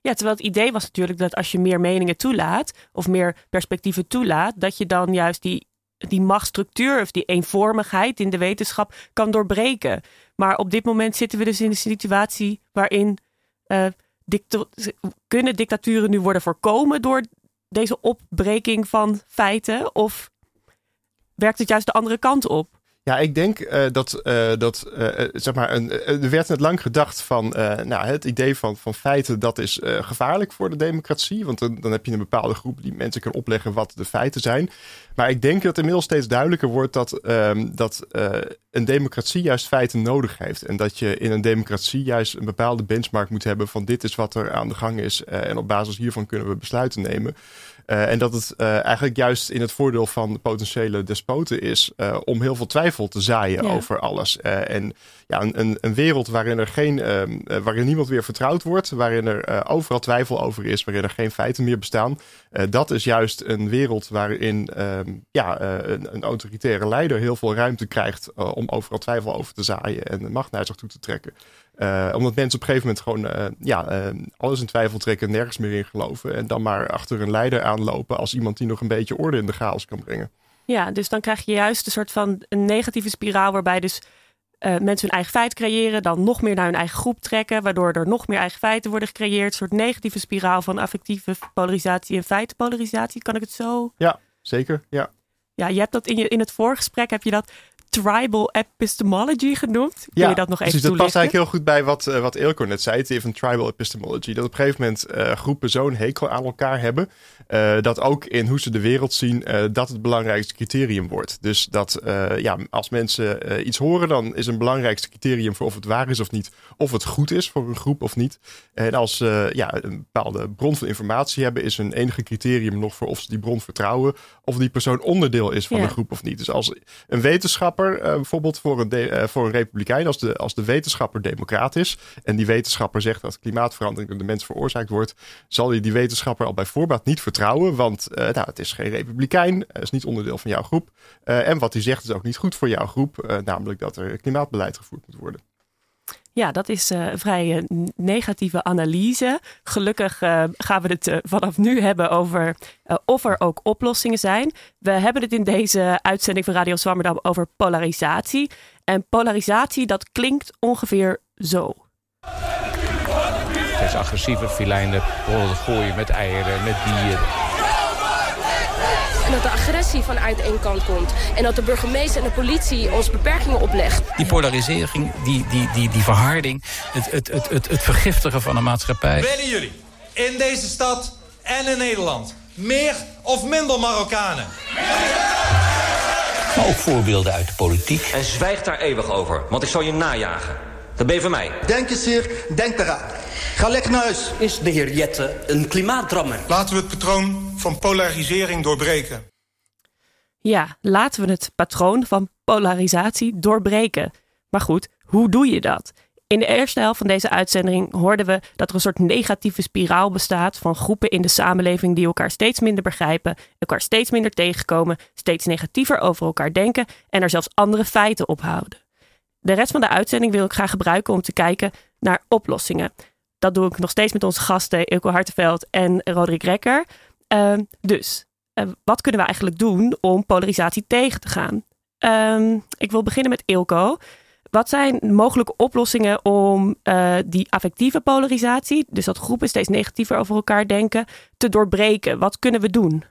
Ja, terwijl het idee was natuurlijk dat als je meer meningen toelaat of meer perspectieven toelaat, dat je dan juist die die machtsstructuur of die eenvormigheid in de wetenschap kan doorbreken. Maar op dit moment zitten we dus in een situatie waarin dicta kunnen dictaturen nu worden voorkomen door deze opbreking van feiten? Of werkt het juist de andere kant op? Ja, ik denk uh, dat, uh, dat uh, zeg maar, een, er werd net lang gedacht van nou, het idee van, van feiten, dat is gevaarlijk voor de democratie. Want dan, dan heb je een bepaalde groep die mensen kan opleggen wat de feiten zijn. Maar ik denk dat inmiddels steeds duidelijker wordt dat, ehm, dat een democratie juist feiten nodig heeft. En dat je in een democratie juist een bepaalde benchmark moet hebben van dit is wat er aan de gang is. en op basis hiervan kunnen we besluiten nemen. Uh, en dat het uh, eigenlijk juist in het voordeel van potentiële despoten is uh, om heel veel twijfel te zaaien ja. over alles. en ja, een, een, wereld waarin er geen, waarin niemand weer vertrouwd wordt, waarin er overal twijfel over is, waarin er geen feiten meer bestaan. dat is juist een wereld waarin ja, een, een, autoritaire leider heel veel ruimte krijgt om overal twijfel over te zaaien en de macht naar zich toe te trekken. Uh, omdat mensen op een gegeven moment gewoon uh, ja, uh, alles in twijfel trekken, nergens meer in geloven. En dan maar achter een leider aanlopen als iemand die nog een beetje orde in de chaos kan brengen. Ja, dus dan krijg je juist een soort van een negatieve spiraal waarbij dus mensen hun eigen feit creëren, dan nog meer naar hun eigen groep trekken, waardoor er nog meer eigen feiten worden gecreëerd. Een soort negatieve spiraal van affectieve polarisatie en feitenpolarisatie. Kan ik het zo? Ja, zeker. Ja. Ja, je hebt dat in, je, in het voorgesprek heb je dat tribal epistemology genoemd. Kun ja, je dat nog even precies, dat past eigenlijk heel goed bij wat, uh, wat net zei. Het idee van tribal epistemology. Dat op een gegeven moment uh, groepen zo'n hekel aan elkaar hebben. Uh, dat ook in hoe ze de wereld zien, dat het belangrijkste criterium wordt. Dus dat ja, als mensen iets horen, dan is een belangrijkste criterium voor of het waar is of niet. Of het goed is voor een groep of niet. En als ze ja, een bepaalde bron van informatie hebben, is hun enige criterium nog voor of ze die bron vertrouwen. Of die persoon onderdeel is van ja. een groep of niet. Dus als een wetenschapper uh, bijvoorbeeld voor een, de, uh, voor een republikein, als de, als de wetenschapper democraat is en die wetenschapper zegt dat klimaatverandering door de mens veroorzaakt wordt, zal je die wetenschapper al bij voorbaat niet vertrouwen, want uh, nou, het is geen republikein, is niet onderdeel van jouw groep. en wat hij zegt is ook niet goed voor jouw groep, namelijk dat er klimaatbeleid gevoerd moet worden. Ja, dat is een vrij uh, negatieve analyse. Gelukkig uh, gaan we het vanaf nu hebben over of er ook oplossingen zijn. We hebben het in deze uitzending van Radio Zwammerdam over polarisatie. En polarisatie, dat klinkt ongeveer zo. Steeds agressiever, filijnen gooien met eieren, met bier dat de agressie vanuit één kant komt. En dat de burgemeester en de politie ons beperkingen oplegt. Die polarisering, die, die, die, die verharding, het, het, het, het, het vergiftigen van de maatschappij. Willen jullie in deze stad en in Nederland meer of minder Marokkanen? Maar ook voorbeelden uit de politiek. En zwijg daar eeuwig over, want ik zal je najagen. Dat ben je van mij. Denk eens, heer. Denk eraan. Ga lekker naar huis. Is de heer Jette een klimaatdrammer? Laten we het patroon van polarisering doorbreken. Ja, laten we het patroon van polarisatie doorbreken. Maar goed, hoe doe je dat? In de eerste helft van deze uitzending hoorden we dat er een soort negatieve spiraal bestaat van groepen in de samenleving die elkaar steeds minder begrijpen, elkaar steeds minder tegenkomen, steeds negatiever over elkaar denken en er zelfs andere feiten ophouden. De rest van de uitzending wil ik graag gebruiken om te kijken naar oplossingen. Dat doe ik nog steeds met onze gasten Ilko Hartenveld en Roderick Rekker. Uh, dus, uh, wat kunnen we eigenlijk doen om polarisatie tegen te gaan? Uh, ik wil beginnen met Ilko. Wat zijn mogelijke oplossingen om uh, die affectieve polarisatie, dus dat groepen steeds negatiever over elkaar denken, te doorbreken? Wat kunnen we doen?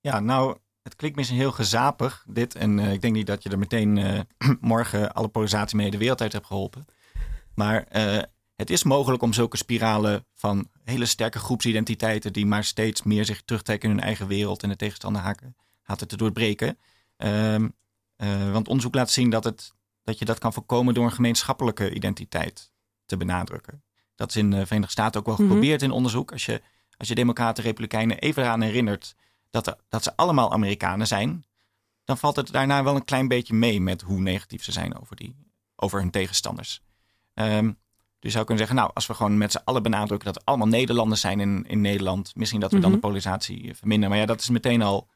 Ja, nou, het klinkt misschien heel gezapig, dit. En uh, ik denk niet dat je er meteen morgen alle polarisatie mee de wereld uit hebt geholpen. Maar het is mogelijk om zulke spiralen van hele sterke groepsidentiteiten die maar steeds meer zich terugtrekken in hun eigen wereld en de tegenstander haken, haten te doorbreken. Ehm, eh, want onderzoek laat zien dat, het, dat je dat kan voorkomen door een gemeenschappelijke identiteit te benadrukken. Dat is in de Verenigde Staten ook wel Mhm. geprobeerd in onderzoek. Als je, als je democraten en republikeinen even eraan herinnert dat, er- dat ze allemaal Amerikanen zijn, dan valt het daarna wel een klein beetje mee met hoe negatief ze zijn over, die, over hun tegenstanders. Ehm, dus je zou kunnen zeggen, nou, als we gewoon met z'n allen benadrukken dat er allemaal Nederlanders zijn in, in Nederland, misschien dat we dan Mhm. de polarisatie verminderen. Maar ja, dat is meteen al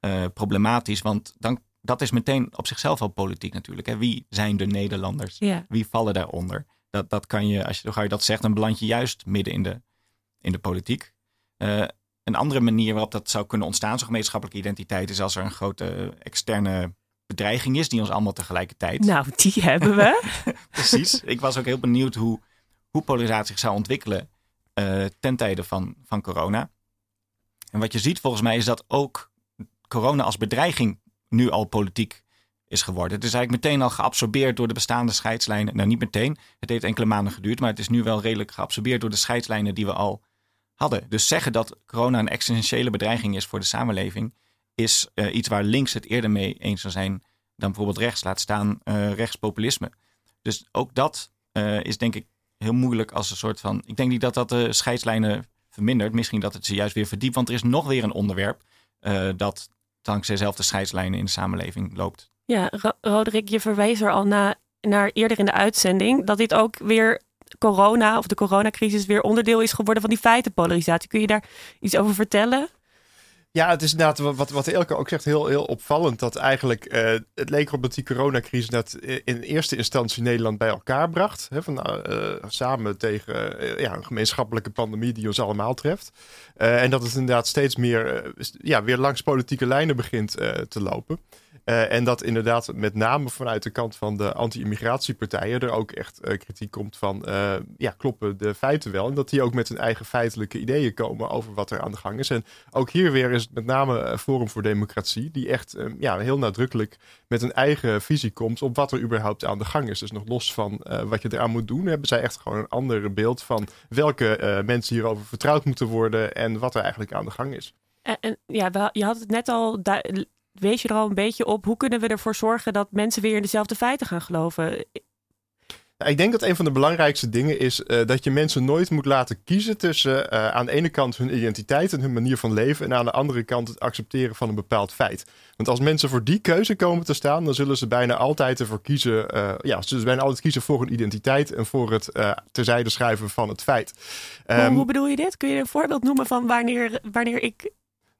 eh, problematisch, want dan, dat is meteen op zichzelf al politiek natuurlijk. Hè? Wie zijn de Nederlanders? Wie vallen daaronder? Dat, dat kan je, als je, als je dat zegt, dan beland je juist midden in de, in de politiek. Eh, een andere manier waarop dat zou kunnen ontstaan, zo'n gemeenschappelijke identiteit, is als er een grote externe bedreiging is die ons allemaal tegelijkertijd. Nou, die hebben we. Precies. Ik was ook heel benieuwd hoe, hoe polarisatie zich zou ontwikkelen eh, ten tijde van, van corona. En wat je ziet volgens mij is dat ook corona als bedreiging nu al politiek is geworden. Het is eigenlijk meteen al geabsorbeerd door de bestaande scheidslijnen. Nou, niet meteen. Het heeft enkele maanden geduurd, maar het is nu wel redelijk geabsorbeerd door de scheidslijnen die we al hadden. Dus zeggen dat corona een existentiële bedreiging is voor de samenleving, is eh, iets waar links het eerder mee eens zou zijn dan bijvoorbeeld rechts, laat staan eh, rechtspopulisme. Dus ook dat eh, is denk ik heel moeilijk als een soort van. Ik denk niet dat dat de scheidslijnen vermindert. Misschien dat het ze juist weer verdiept. Want er is nog weer een onderwerp dat dankzij dezelfde scheidslijnen in de samenleving loopt. Ja, Ro- Roderick, je verwees er al na, naar eerder in de uitzending dat dit ook weer corona of de coronacrisis weer onderdeel is geworden van die feitenpolarisatie. Kun je daar iets over vertellen? Ja, het is inderdaad wat, wat, Elke ook zegt heel, heel opvallend. Dat eigenlijk eh, het leek erop dat die coronacrisis dat in eerste instantie Nederland bij elkaar bracht. Hè, van, nou, eh, samen tegen eh, ja, een gemeenschappelijke pandemie die ons allemaal treft. En dat het inderdaad steeds meer ja, weer langs politieke lijnen begint te lopen. Eh, en dat inderdaad met name vanuit de kant van de anti-immigratiepartijen er ook echt eh, kritiek komt van, eh, ja, kloppen de feiten wel? En dat die ook met hun eigen feitelijke ideeën komen over wat er aan de gang is. En ook hier weer is het met name Forum voor Democratie, die echt ja, heel nadrukkelijk met een eigen visie komt op wat er überhaupt aan de gang is. Dus nog los van wat je eraan moet doen, hebben zij echt gewoon een ander beeld van welke mensen hierover vertrouwd moeten worden en wat er eigenlijk aan de gang is. En, ja, je had het net al, wees je er al een beetje op. Hoe kunnen we ervoor zorgen dat mensen weer in dezelfde feiten gaan geloven? Ik denk dat een van de belangrijkste dingen is eh, dat je mensen nooit moet laten kiezen tussen eh, aan de ene kant hun identiteit en hun manier van leven en aan de andere kant het accepteren van een bepaald feit. Want als mensen voor die keuze komen te staan, dan zullen ze bijna altijd ervoor kiezen, eh, ja, ze zullen bijna altijd kiezen voor hun identiteit en voor het terzijde schuiven van het feit. Hoe, Ehm, hoe bedoel je dit? Kun je een voorbeeld noemen van wanneer, wanneer ik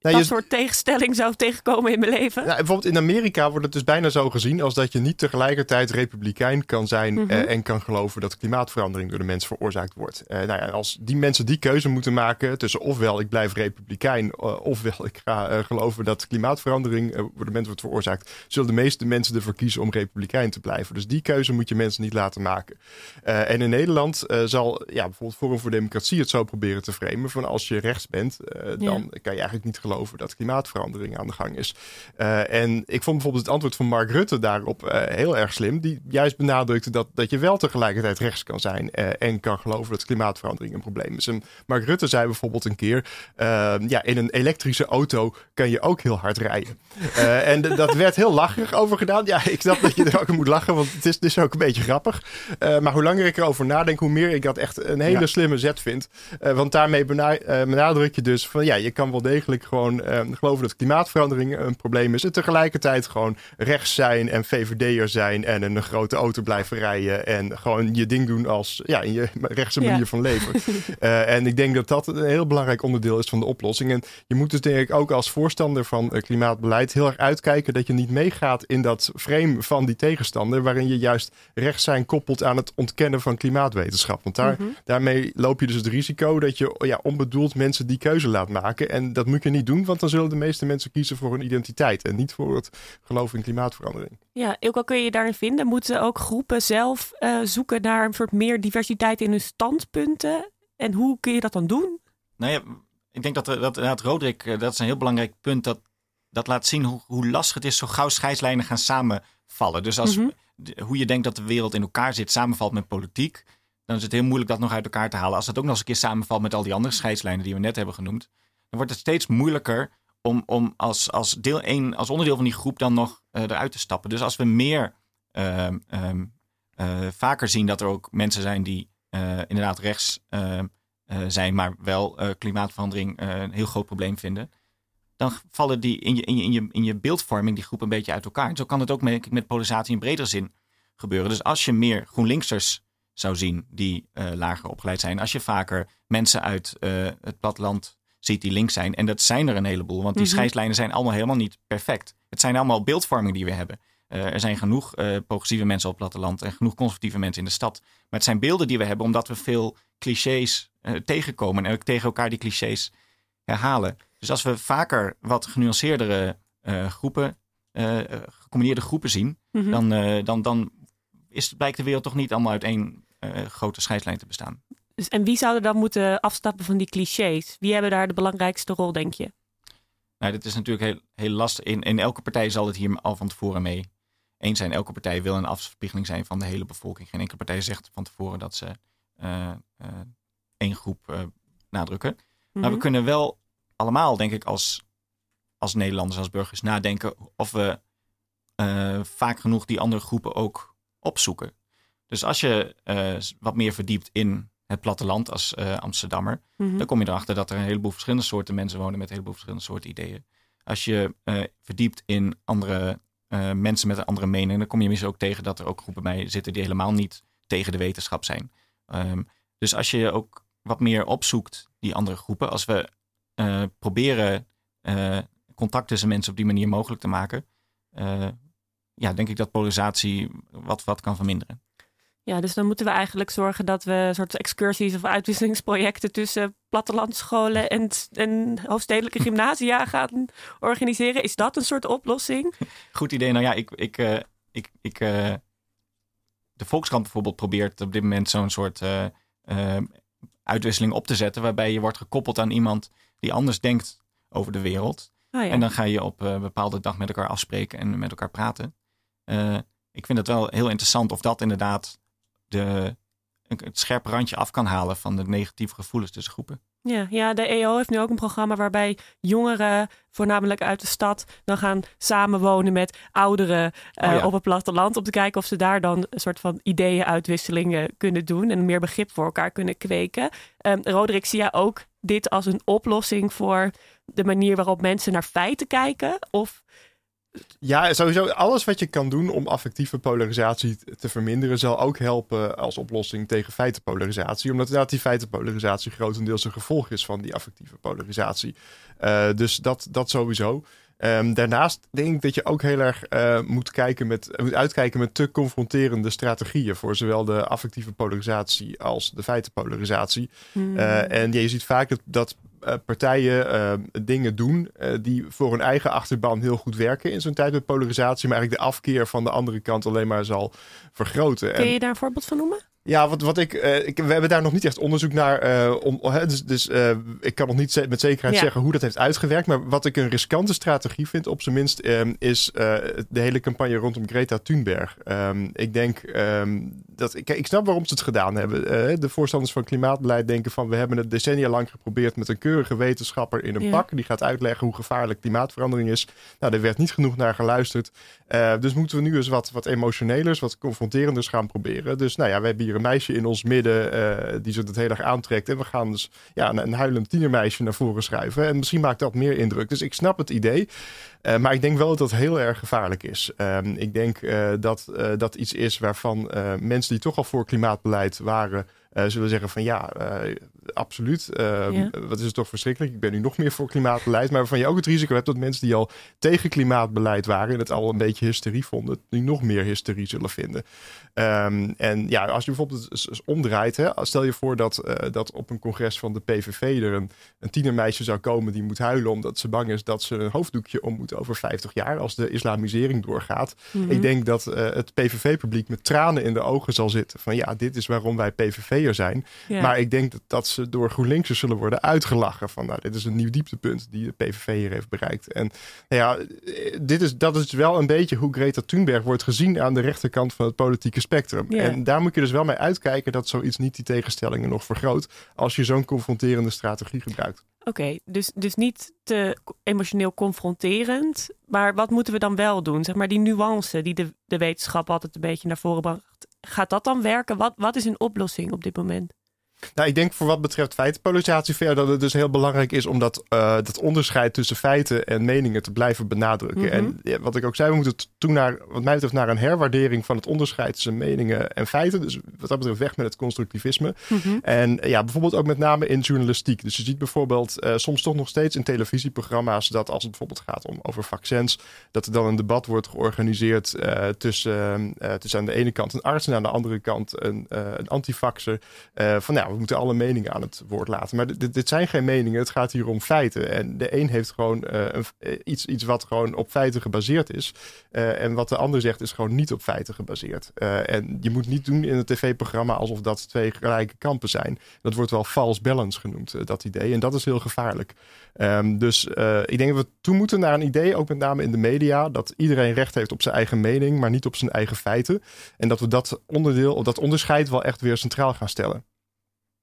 Nou, dat je- soort tegenstelling zou tegenkomen in mijn leven? Nou, bijvoorbeeld in Amerika wordt het dus bijna zo gezien als dat je niet tegelijkertijd republikein kan zijn Mhm. eh, en kan geloven dat klimaatverandering door de mens veroorzaakt wordt. Eh, nou ja, als die mensen die keuze moeten maken tussen ofwel ik blijf republikein eh, ofwel ik ga geloven dat klimaatverandering door de mens wordt veroorzaakt, zullen de meeste mensen ervoor kiezen om republikein te blijven. Dus die keuze moet je mensen niet laten maken. En in Nederland zal ja, bijvoorbeeld Forum voor Democratie het zo proberen te framen van als je rechts bent, dan kan je eigenlijk niet geloven dat klimaatverandering aan de gang is. Eh, en ik vond bijvoorbeeld het antwoord van Mark Rutte daarop eh, heel erg slim. Die juist benadrukte dat, dat je wel tegelijkertijd rechts kan zijn eh, en kan geloven dat klimaatverandering een probleem is. En Mark Rutte zei bijvoorbeeld een keer, eh, ja, in een elektrische auto kan je ook heel hard rijden. En dat werd heel lacherig over gedaan. Ja, ik snap dat je er ook moet lachen, want het is dus ook een beetje grappig. Maar hoe langer ik erover nadenk, hoe meer ik dat echt een hele Ja. slimme zet vind. Want daarmee bena- benadruk je dus van ja, je kan wel degelijk gewoon eh, geloven dat klimaatverandering een probleem is. En tegelijkertijd gewoon rechts zijn en VVD'er zijn en een grote auto blijven rijden. En gewoon je ding doen als ja, in je rechtse Ja. manier van leven. Eh, en ik denk dat dat een heel belangrijk onderdeel is van de oplossing. En je moet dus denk ik ook als voorstander van eh, klimaatbeleid heel erg uitkijken dat je niet meegaat in dat frame van die tegenstander, waarin je juist rechts zijn koppelt aan het ontkennen van klimaatwetenschap. Want daar, Mhm. daarmee loop je dus het risico dat je ja, onbedoeld mensen die keuze laat maken. En dat moet je niet doen, want dan zullen de meeste mensen kiezen voor hun identiteit en niet voor het geloof in klimaatverandering. Ja, ook al kun je je daarin vinden, moeten ook groepen zelf eh, zoeken naar een soort meer diversiteit in hun standpunten. En hoe kun je dat dan doen? Nou ja, ik denk dat, dat inderdaad Roderick, eh, dat is een heel belangrijk punt. Dat, dat laat zien hoe, hoe lastig het is zo gauw scheidslijnen gaan samenvallen. Dus als Mhm. de- hoe je denkt dat de wereld in elkaar zit samenvalt met politiek. dan is het heel moeilijk dat nog uit elkaar te halen. Als dat ook nog eens een keer samenvalt met al die andere scheidslijnen die we net hebben genoemd, dan wordt het steeds moeilijker om, om als, als, deel 1, als onderdeel van die groep dan nog uh, eruit te stappen. Dus als we meer uh, um, uh, vaker zien dat er ook mensen zijn die uh, inderdaad rechts zijn, maar wel klimaatverandering een heel groot probleem vinden, dan vallen die in je, in, je, in, je, in je beeldvorming die groep een beetje uit elkaar. En zo kan het ook met, met polarisatie in bredere zin gebeuren. Dus als je meer GroenLinksers zou zien die lager opgeleid zijn, als je vaker mensen uit het platteland ziet die links zijn, en dat zijn er een heleboel, want die -hmm. scheidslijnen zijn allemaal helemaal niet perfect. Het zijn allemaal beeldvormingen die we hebben. Uh, er zijn genoeg progressieve mensen op het platteland en genoeg conservatieve mensen in de stad. Maar het zijn beelden die we hebben omdat we veel clichés tegenkomen en ook tegen elkaar die clichés herhalen. Dus als we vaker wat genuanceerdere groepen, gecombineerde groepen zien, mm -hmm. dan, dan, dan is, blijkt de wereld toch niet allemaal uit één grote scheidslijn te bestaan. Dus, en wie zou er dan moeten afstappen van die clichés? Wie hebben daar de belangrijkste rol, denk je? Nou, dit is natuurlijk heel, heel lastig. In, in elke partij zal het hier al van tevoren mee eens zijn. Elke partij wil een afspiegeling zijn van de hele bevolking. Geen enkele partij zegt van tevoren dat ze uh, uh, één groep nadrukken. Mm -hmm. Maar we kunnen wel allemaal, denk ik, als, als Nederlanders, als burgers nadenken of we vaak genoeg die andere groepen ook opzoeken. Dus als je wat meer verdiept in het platteland als uh, Amsterdammer, mm -hmm. dan kom je erachter dat er een heleboel verschillende soorten mensen wonen met een heleboel verschillende soorten ideeën. Als je uh, verdiept in andere mensen met een andere mening, dan kom je misschien ook tegen dat er ook groepen bij zitten die helemaal niet tegen de wetenschap zijn. Um, dus als je ook wat meer opzoekt, die andere groepen, als we proberen contact tussen mensen op die manier mogelijk te maken, ja, denk ik dat polarisatie wat, wat kan verminderen. Ja, dus dan moeten we eigenlijk zorgen dat we soort excursies of uitwisselingsprojecten tussen plattelandsscholen en, en hoofdstedelijke gymnasia gaan organiseren. Is dat een soort oplossing? Goed idee. Nou ja, ik, ik, uh, ik, ik uh, de Volkskrant bijvoorbeeld probeert op dit moment zo'n soort uh, uitwisseling op te zetten, waarbij je wordt gekoppeld aan iemand die anders denkt over de wereld. Oh ja. En dan ga je op een bepaalde dag met elkaar afspreken en met elkaar praten. Ik vind het wel heel interessant of dat inderdaad de, het scherpe randje af kan halen van de negatieve gevoelens tussen groepen. Ja, ja, de EO heeft nu ook een programma waarbij jongeren, voornamelijk uit de stad, dan gaan samenwonen met ouderen uh, oh ja. op het platteland. Om te kijken of ze daar dan een soort van ideeënuitwisselingen kunnen doen en meer begrip voor elkaar kunnen kweken. Um, Roderick, zie jij ook dit als een oplossing voor de manier waarop mensen naar feiten kijken? Of ja, sowieso alles wat je kan doen om affectieve polarisatie te verminderen, zal ook helpen als oplossing tegen feitenpolarisatie. Omdat inderdaad die feitenpolarisatie grotendeels een gevolg is van die affectieve polarisatie. Uh, dus dat, dat sowieso. Um, daarnaast denk ik dat je ook heel erg uh, moet, kijken met, moet uitkijken met te confronterende strategieën voor zowel de affectieve polarisatie als de feitenpolarisatie. Mm. Uh, en ja, je ziet vaak dat, dat uh, partijen uh, dingen doen uh, die voor hun eigen achterban heel goed werken in zo'n tijd met polarisatie, maar eigenlijk de afkeer van de andere kant alleen maar zal vergroten. Kun je daar een voorbeeld van noemen? Ja, wat, wat ik, uh, ik, we hebben daar nog niet echt onderzoek naar. Uh, om, uh, dus dus ik kan nog niet met zekerheid ja. zeggen hoe dat heeft uitgewerkt. Maar wat ik een riskante strategie vind, op zijn minst, um, is de hele campagne rondom Greta Thunberg. Um, ik denk um, dat. Ik, ik snap waarom ze het gedaan hebben. de voorstanders van klimaatbeleid denken van we hebben het decennia lang geprobeerd met een keurige wetenschapper in een ja. pak. Die gaat uitleggen hoe gevaarlijk klimaatverandering is. Nou, er werd niet genoeg naar geluisterd. dus moeten we nu eens wat, wat emotionelers, wat confronterenders gaan proberen. Dus nou ja, we hebben hier een meisje in ons midden uh, die zich dat heel erg aantrekt. En we gaan dus ja, een, een huilend tienermeisje naar voren schuiven. En misschien maakt dat meer indruk. Dus ik snap het idee. Uh, maar ik denk wel dat dat heel erg gevaarlijk is. Uh, ik denk uh, dat dat iets is waarvan mensen die toch al voor klimaatbeleid waren, zullen zeggen van ja, absoluut. Ja. Wat is het toch verschrikkelijk. Ik ben nu nog meer voor klimaatbeleid. Maar waarvan je ook het risico hebt dat mensen die al tegen klimaatbeleid waren en het al een beetje hysterie vonden, nu nog meer hysterie zullen vinden. Um, en ja, als je bijvoorbeeld omdraait, hè, stel je voor dat, uh, dat op een congres van de PVV er een, een tienermeisje zou komen die moet huilen omdat ze bang is dat ze een hoofddoekje om moet over 50 jaar als de islamisering doorgaat. Mm -hmm. Ik denk dat uh, het PVV-publiek met tranen in de ogen zal zitten van ja, dit is waarom wij PVV'er zijn. Ja. Maar ik denk dat, dat ze door GroenLinksers zullen worden uitgelachen. Van nou, dit is een nieuw dieptepunt die de PVV hier heeft bereikt. En nou ja, dit is, dat is wel een beetje hoe Greta Thunberg wordt gezien aan de rechterkant van het politieke spectrum. Ja. En daar moet je dus wel mee uitkijken dat zoiets niet die tegenstellingen nog vergroot. Als je zo'n confronterende strategie gebruikt. Oké, dus, dus niet te emotioneel confronterend. Maar wat moeten we dan wel doen? Zeg maar die nuance die de, de wetenschap altijd een beetje naar voren bracht. Gaat dat dan werken? Wat, wat is een oplossing op dit moment? Nou, ik denk voor wat betreft feitenpolarisatie verder dat het dus heel belangrijk is om dat, eh, dat onderscheid tussen feiten en meningen te blijven benadrukken. Mhm. En ja, wat ik ook zei, we moeten toen naar, wat mij betreft, naar een herwaardering van het onderscheid tussen meningen en feiten. Dus wat dat betreft weg met het constructivisme. Mhm. En ja, bijvoorbeeld ook met name in journalistiek. Dus je ziet bijvoorbeeld eh, soms toch nog steeds in televisieprogramma's dat als het bijvoorbeeld gaat om over vaccins, dat er dan een debat wordt georganiseerd eh, tussen, tussen aan de ene kant een arts en aan de andere kant een, een antivaxer. Van nou, we moeten alle meningen aan het woord laten. Maar dit, zijn geen meningen, het gaat hier om feiten. En de een heeft gewoon eh, eh, iets, iets wat gewoon op feiten gebaseerd is. Eh, en wat de ander zegt is gewoon niet op feiten gebaseerd. En je moet niet doen in een tv-programma alsof dat twee gelijke kampen zijn. Dat wordt wel false balance genoemd, dat idee. En dat is heel gevaarlijk. Ehm, dus ik denk dat we toe moeten naar een idee, ook met name in de media, dat iedereen recht heeft op zijn eigen mening, maar niet op zijn eigen feiten. En dat we dat onderdeel, dat onderscheid wel echt weer centraal gaan stellen.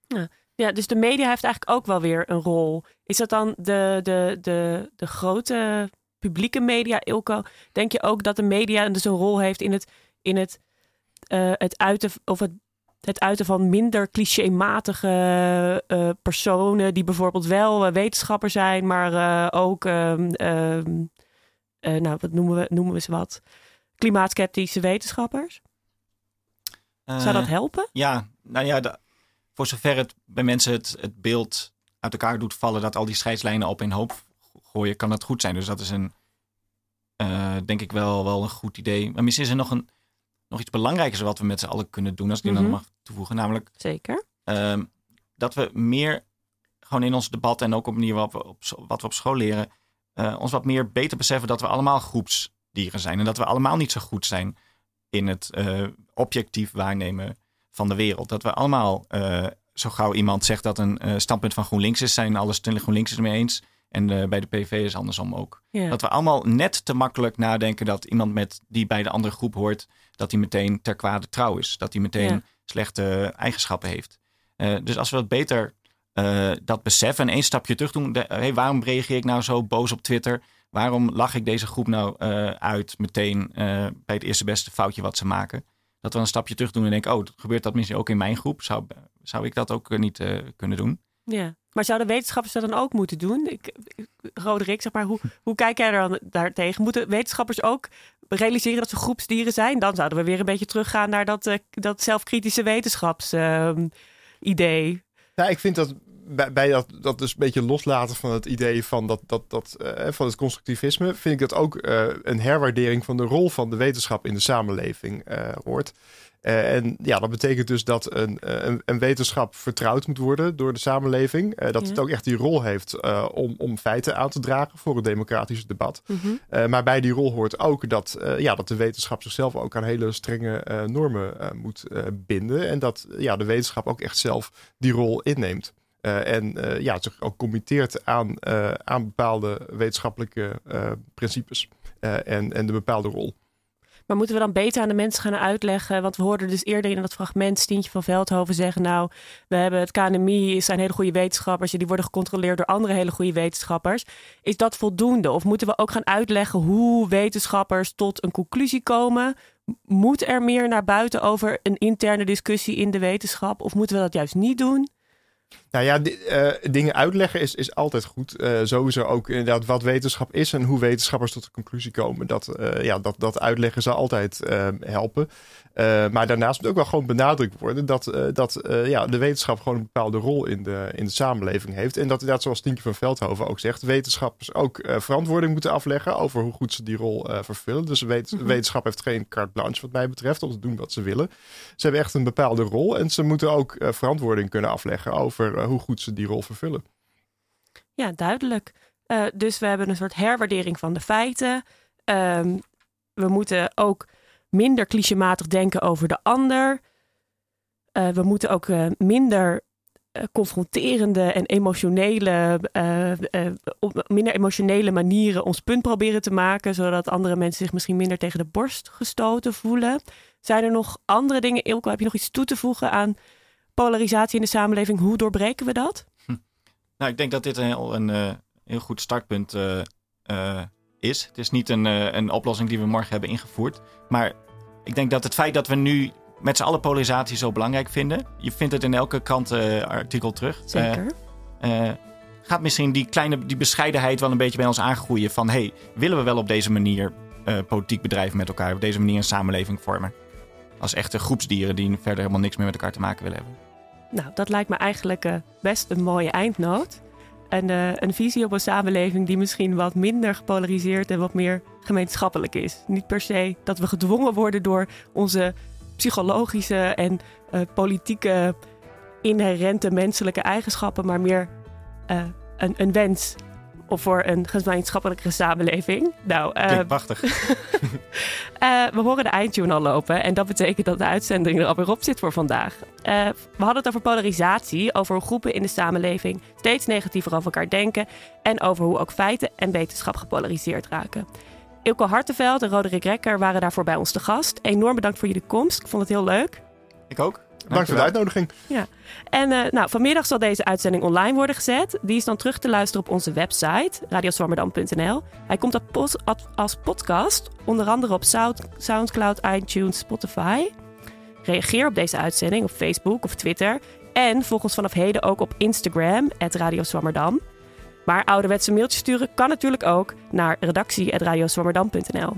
Ja. ja, dus de media heeft eigenlijk ook wel weer een rol. Is dat dan de, de, de, de grote publieke media, Ilko? Denk je ook dat de media dus een rol heeft in het, in het, eh, het uiten of het, het uiten van minder clichématige eh, personen die bijvoorbeeld wel eh, wetenschapper zijn, maar ook, ehm, ehm, eh, nou, wat noemen we, noemen we ze wat? Klimaatskeptische wetenschappers? Zou dat helpen? Ja, nou ja, de- voor zover het bij mensen het, het beeld uit elkaar doet vallen dat al die scheidslijnen op een hoop gooien, kan dat goed zijn. Dus dat is een, eh, denk ik wel, wel een goed idee. Maar misschien is er nog, een, nog iets belangrijkers wat we met z'n allen kunnen doen, als ik die Mhm. dan mag toevoegen. Namelijk Zeker. ehm, dat we meer gewoon in ons debat en ook op de manier waarop we op, wat we op school leren, eh, ons wat meer beter beseffen dat we allemaal groepsdieren zijn. En dat we allemaal niet zo goed zijn in het eh, objectief waarnemen van de wereld. Dat we allemaal, eh, zo gauw iemand zegt dat een eh, standpunt van GroenLinks is, zijn alle stemmen GroenLinks het mee eens. En eh, bij de PV is andersom ook. Ja. Dat we allemaal net te makkelijk nadenken dat iemand met die bij de andere groep hoort, dat hij meteen ter kwade trouw is. Dat hij meteen Ja. slechte eigenschappen heeft. Dus als we dat beter dat beseffen en één stapje terug doen. De, hey, waarom reageer ik nou zo boos op Twitter? Waarom lach ik deze groep nou uit meteen bij het eerste beste foutje wat ze maken? Dat we een stapje terug doen en denken, oh, gebeurt dat misschien ook in mijn groep? Zou, zou ik dat ook eh, niet eh, kunnen doen? Ja, maar zouden wetenschappers dat dan ook moeten doen? Ik, Roderick, zeg maar, hoe, hoe kijk jij er dan daartegen? Moeten wetenschappers ook realiseren dat ze groepsdieren zijn? Dan zouden we weer een beetje teruggaan naar dat, eh, dat zelfkritische wetenschapsidee. Nou, ik vind dat bij, bij dat, dat dus een beetje loslaten van het idee van, dat, dat, dat, eh, van het constructivisme, vind ik dat ook eh, een herwaardering van de rol van de wetenschap in de samenleving eh, hoort. En ja, dat betekent dus dat een, een, een wetenschap vertrouwd moet worden door de samenleving. Dat Ja. het ook echt die rol heeft om, om feiten aan te dragen voor het democratische debat. Mhm. Maar bij die rol hoort ook dat, ja, dat de wetenschap zichzelf ook aan hele strenge normen moet binden. En dat ja, de wetenschap ook echt zelf die rol inneemt. Eh, en eh, ja, zich ook committeert aan, eh, aan bepaalde wetenschappelijke principes en, en de bepaalde rol. Maar moeten we dan beter aan de mensen gaan uitleggen? Want we hoorden dus eerder in dat fragment Stientje van Veldhoven zeggen... nou, we hebben het KNMI, zijn hele goede wetenschappers... en die worden gecontroleerd door andere hele goede wetenschappers. Is dat voldoende? Of moeten we ook gaan uitleggen hoe wetenschappers tot een conclusie komen? Moet er meer naar buiten over een interne discussie in de wetenschap? Of moeten we dat juist niet doen? Nou ja, eh, dingen uitleggen is, is altijd goed. Eh, sowieso ook inderdaad wat wetenschap is en hoe wetenschappers tot de conclusie komen. Dat, eh, ja, dat, dat uitleggen zal altijd eh, helpen. Maar daarnaast moet ook wel gewoon benadrukt worden dat, dat ja, de wetenschap gewoon een bepaalde rol in de, in de samenleving heeft. En dat inderdaad, zoals Tientje van Veldhoven ook zegt, wetenschappers ook verantwoording moeten afleggen over hoe goed ze die rol vervullen. Dus wet- Mhm. wetenschap heeft geen carte blanche wat mij betreft om te doen wat ze willen. Ze hebben echt een bepaalde rol en ze moeten ook verantwoording kunnen afleggen over hoe goed ze die rol vervullen. Ja, duidelijk. Eh, dus we hebben een soort herwaardering van de feiten. Ehm, we moeten ook minder clichématig denken over de ander. Eh, we moeten ook eh, minder confronterende en emotionele, op minder emotionele manieren ons punt proberen te maken, zodat andere mensen zich misschien minder tegen de borst gestoten voelen. Zijn er nog andere dingen, Ilko, heb je nog iets toe te voegen aan polarisatie in de samenleving? Hoe doorbreken we dat? Nou, ik denk dat dit een heel, een, eh, heel goed startpunt eh, eh, is. Het is niet een, een oplossing die we morgen hebben ingevoerd. Maar ik denk dat het feit dat we nu met z'n allen polarisatie zo belangrijk vinden. Je vindt het in elke krantenartikel terug. Zeker. Gaat misschien die kleine die bescheidenheid wel een beetje bij ons aangroeien. Van hey, willen we wel op deze manier politiek bedrijven met elkaar? Op deze manier een samenleving vormen? Als echte groepsdieren die verder helemaal niks meer met elkaar te maken willen hebben. Nou, dat lijkt me eigenlijk eh, best een mooie eindnoot. En eh, een visie op een samenleving die misschien wat minder gepolariseerd en wat meer gemeenschappelijk is. Niet per se dat we gedwongen worden door onze psychologische en eh, politieke inherente menselijke eigenschappen, maar meer een, een wens of voor een gemeenschappelijke samenleving. Nou, eh, Klinkt prachtig. eh, we horen de eindtune al lopen en dat betekent dat de uitzending er alweer op zit voor vandaag. Eh, we hadden het over polarisatie, over hoe groepen in de samenleving steeds negatiever over elkaar denken en over hoe ook feiten en wetenschap gepolariseerd raken. Ilko Hartenveld en Roderick Rekker waren daarvoor bij ons te gast. Enorm bedankt voor jullie komst. Ik vond het heel leuk. Ik ook. Dank voor de uitnodiging. Ja. En eh, nou, vanmiddag zal deze uitzending online worden gezet. Die is dan terug te luisteren op onze website, radioswammerdam.nl. Hij komt als podcast, onder andere op Sound- Soundcloud, iTunes, Spotify. Reageer op deze uitzending op Facebook of Twitter. En volg ons vanaf heden ook op Instagram, radioswammerdam. Maar ouderwetse mailtjes sturen kan natuurlijk ook naar redactie.radioswammerdam.nl.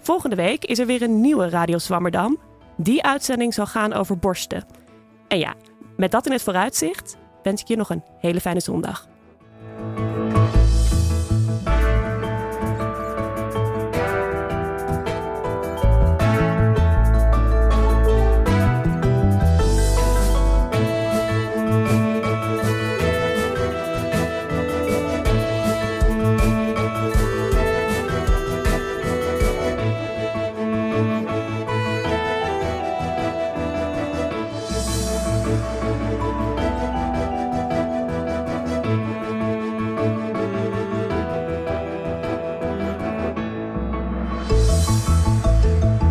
Volgende week is er weer een nieuwe Radio Zwammerdam. Die uitzending zal gaan over borsten. En ja, met dat in het vooruitzicht wens ik je nog een hele fijne zondag.